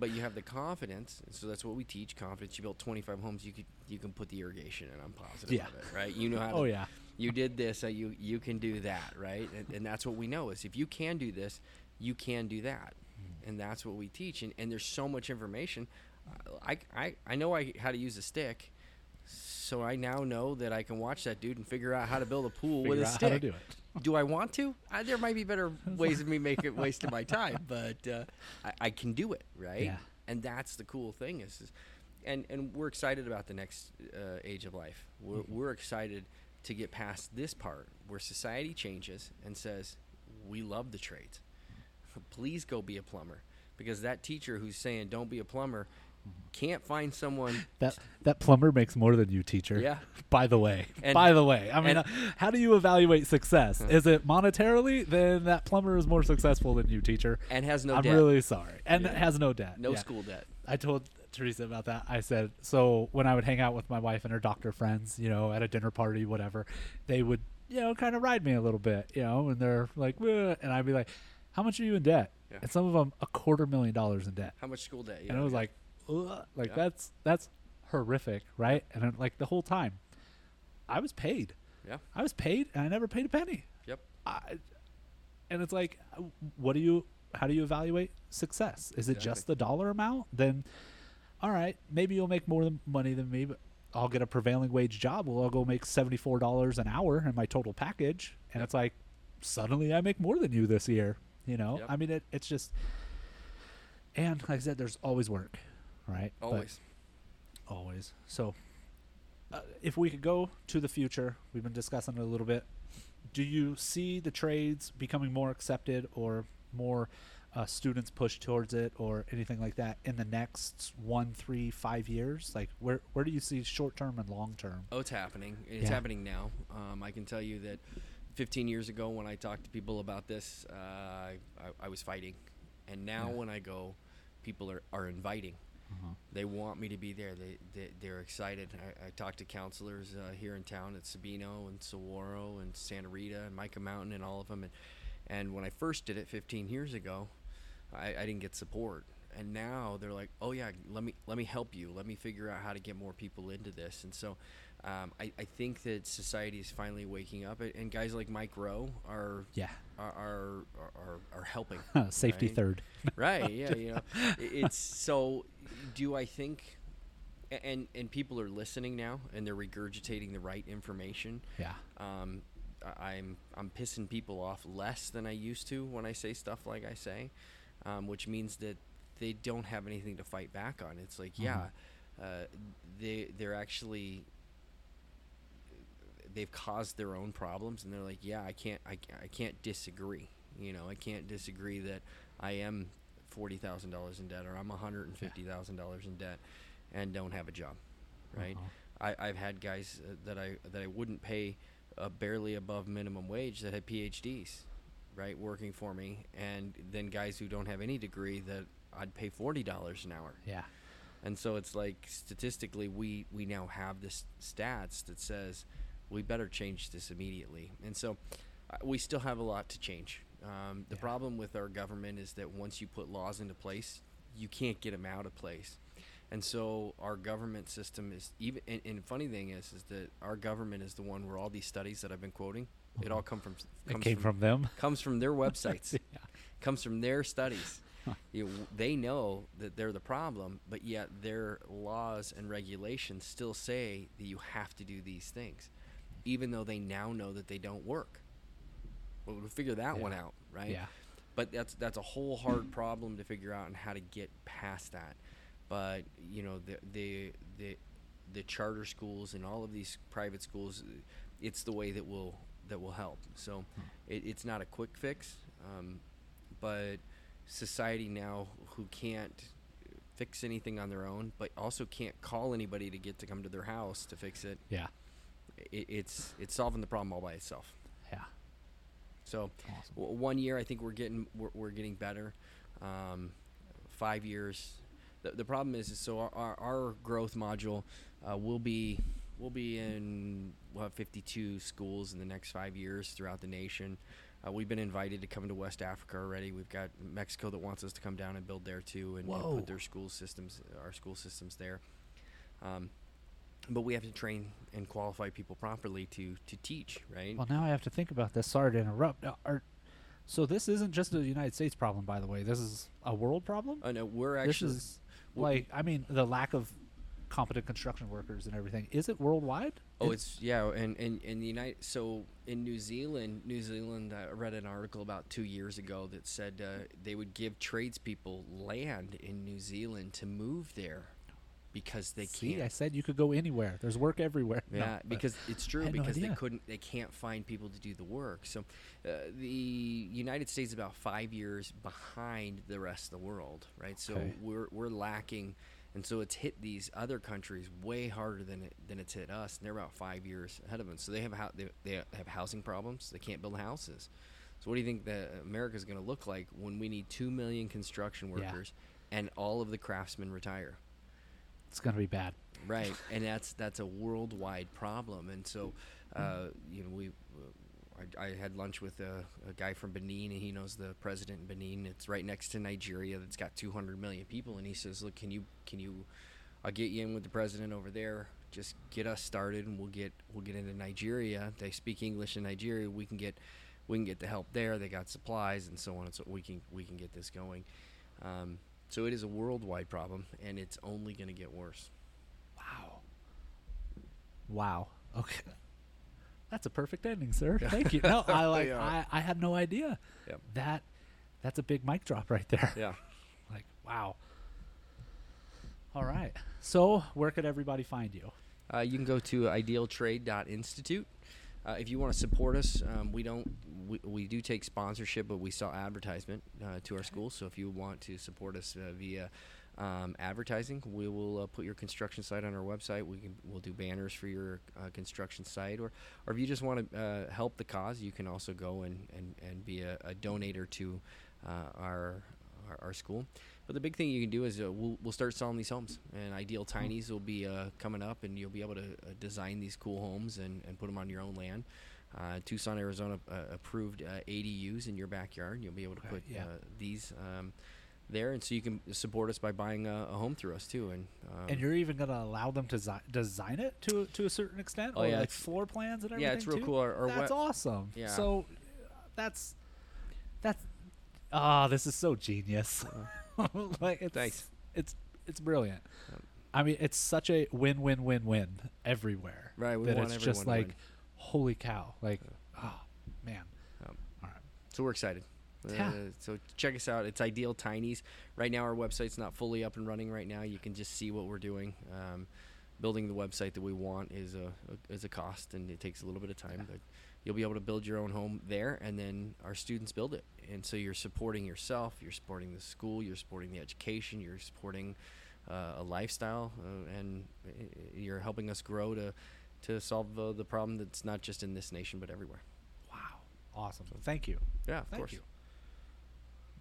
but you have the confidence so that's what we teach confidence you built 25 homes you could you can put the irrigation in i'm positive Yeah. of it right you know how to, Oh yeah, you did this, uh, you you can do that, right? And, and that's what we know is if you can do this, you can do that, and that's what we teach. And, and there's so much information. I, I I know I how to use a stick, so I now know that I can watch that dude and figure out how to build a pool with a stick. How to do do I want to? Uh, there might be better ways of me making wasting my time, but uh, I, I can do it, right? Yeah. And that's the cool thing is, is and and we're excited about the next uh, age of life. We're Mm-hmm. we're excited to get past this part where society changes and says we love the trades. Please go be a plumber because that teacher who's saying don't be a plumber can't find someone. That that plumber makes more than you, teacher. Yeah. By the way, And- by the way, I mean, and- uh, how do you evaluate success? Is it monetarily? Then that plumber is more successful than you, teacher. And has no I'm debt. really sorry, and Yeah. has no debt. no Yeah. school debt. I told Teresa about that. I said, so when I would hang out with my wife and her doctor friends, you know, at a dinner party, whatever, they would, you know, kind of ride me a little bit, you know, and they're like, and I'd be like, how much are you in debt? Yeah. And some of them a quarter million dollars in debt. How much school debt? and Yeah, I was yeah. like, Ugh. like Yeah. that's that's horrific, right? And like the whole time, I was paid. yeah, I was paid, and I never paid a penny. yep. I, and it's like, uh, what do you? How do you evaluate success? Is it just the dollar amount? Then, all right, maybe you'll make more than money than me, but I'll get a prevailing wage job. Well, I'll go make seventy four dollars an hour in my total package, and Yep. it's like, suddenly I make more than you this year. You know, Yep. I mean, it, it's just, and like I said, there's always work, right? But- Always. always. So, uh, if we could go to the future, we've been discussing it a little bit. Do you see the trades becoming more accepted or more uh, students push towards it or anything like that in the next one, three, five years? Like, where where do you see short term and long term? Oh, it's happening. It's Yeah. happening now. Um, I can tell you that 15 years ago, when I talked to people about this, uh, I, I was fighting, and now Yeah. when I go, people are, are inviting. Uh-huh. They want me to be there. They, they they're excited. I, I talked to counselors uh, here in town at Sabino and Saguaro and Santa Rita and Mica Mountain and all of them. And and when I first did it 15 years ago, I, I didn't get support. And now they're like, oh yeah, let me let me help you. Let me figure out how to get more people into this. And so um, I, I think that society is finally waking up, and guys like Mike Rowe are Yeah, are are, are, helping. safety right? third. right yeah you know it's so do i think and and people are listening now and they're regurgitating the right information Yeah, um i'm i'm pissing people off less than i used to when i say stuff like i say um, which means that they don't have anything to fight back on it's like yeah uh, they they're actually they've caused their own problems and they're like yeah i can't i, I can't disagree you know i can't disagree that i am $40000 in debt or i'm $150000 in debt and don't have a job right? Uh-huh. I, i've had guys uh, that i that i wouldn't pay uh, barely above minimum wage that had phds right working for me and then guys who don't have any degree that i'd pay $40 an hour. Yeah, and so it's like statistically, we we now have this stats that says we better change this immediately. And so uh, we still have a lot to change. Um, the Yeah. problem with our government is that once you put laws into place, you can't get them out of place. And so our government system is even. And, and funny thing is, is that our government is the one where all these studies that I've been quoting, it all come from. it comes came from them. comes from their websites yeah, comes from their studies. You know, they know that they're the problem, but yet their laws and regulations still say that you have to do these things, even though they now know that they don't work. Well, we'll figure that one out, right? yeah, But that's that's a whole hard problem to figure out and how to get past that. But you know the the the the charter schools and all of these private schools, it's the way that will that will help. So it, it's not a quick fix, um, but society now who can't fix anything on their own, but also can't call anybody to get to come to their house to fix it. yeah, it it's it's solving the problem all by itself. yeah. So Awesome. w- one year, I think we're getting we're, we're getting better. Um, five years. The, the problem is, is so our, our, our growth module uh, will be will be in we'll have 52 schools in the next five years throughout the nation. Uh, we've been invited to come to West Africa already. We've got Mexico that wants us to come down and build there too, and you know, put their school systems, our school systems there. Um, but we have to train and qualify people properly to to teach, right? Well, now I have to think about this. Sorry to interrupt. Uh, Are, so this isn't just a United States problem, by the way. This is a world problem. Oh no, we're this actually is w- like, I mean, the lack of competent construction workers and everything. Is it worldwide? Oh, It- it's yeah, and and in the United. So in New Zealand, New Zealand, I read an article about two years ago that said uh, they would give tradespeople land in New Zealand to move there because they See, can't. I said you could go anywhere. There's work everywhere. Yeah, but- because it's true had no because they couldn't, they can't find people to do the work. So, uh, the United States is about five years behind the rest of the world, right? So Okay. we're we're lacking, and so it's hit these other countries way harder than it than it's hit us. And they're about five years ahead of us. So they have they, they have housing problems. They can't build houses. So what do you think that America is going to look like when we need two million construction Yeah. workers and all of the craftsmen retire? It's gonna be bad. right and that's that's a worldwide problem and so uh, you know we I, I had lunch with a, a guy from Benin and he knows the president in Benin. It's right next to Nigeria that's got 200 million people and he says look can you can you I'll get you in with the president over there. Just get us started and we'll get we'll get into Nigeria. They speak English in Nigeria. We can get we can get the help there. They got supplies and so on and so we can we can get this going. Um, so it is a worldwide problem and it's only going to get worse Wow. Wow. Okay. That's a perfect ending, sir. Thank you. No, I like. Yeah. I, I had no idea. Yep. That that's a big mic drop right there. yeah Like wow. All right. So where could everybody find you? Uh, you can go to idealtrade.institute. Uh, if you want to support us, um, we don't we, we do take sponsorship, but we sell advertisement uh, to our school. So if you want to support us uh, via um, advertising, we will uh, put your construction site on our website. We can we'll do banners for your uh, construction site, or or if you just want to uh, help the cause, you can also go and and, and be a, a donator to uh, our, our our school. But the big thing you can do is uh, we'll, we'll start selling these homes, and Ideal Tinies will be uh, coming up, and you'll be able to uh, design these cool homes and, and put them on your own land. Uh, Tucson, Arizona uh, approved uh, ADUs in your backyard. You'll be able to put yeah. uh, these um, there, and so you can support us by buying a, a home through us too. And um, and you're even gonna allow them to zi- design it to to a certain extent, Oh, or yeah, like floor plans and everything. yeah, it's real too? cool. That's web- awesome. Yeah. So that's that's ah, this is so genius. like it's Thanks. it's it's brilliant. I mean, it's such a win-win-win-win everywhere. Right, we that want it's just like, win. holy cow! Like, oh man. Um, All right. So we're excited. Yeah. Uh, so check us out. It's Ideal Tinies. Right now, our website's not fully up and running. Right now, you can just see what we're doing. Um, building the website that we want is a, a is a cost, and it takes a little bit of time. Yeah. But you'll be able to build your own home there, and then our students build it. And so you're supporting yourself. You're supporting the school. You're supporting the education. You're supporting uh, a lifestyle, uh, and uh, you're helping us grow to to solve the, the problem that's not just in this nation but everywhere. Wow. Awesome. Thank you. Yeah, of Thank course. you.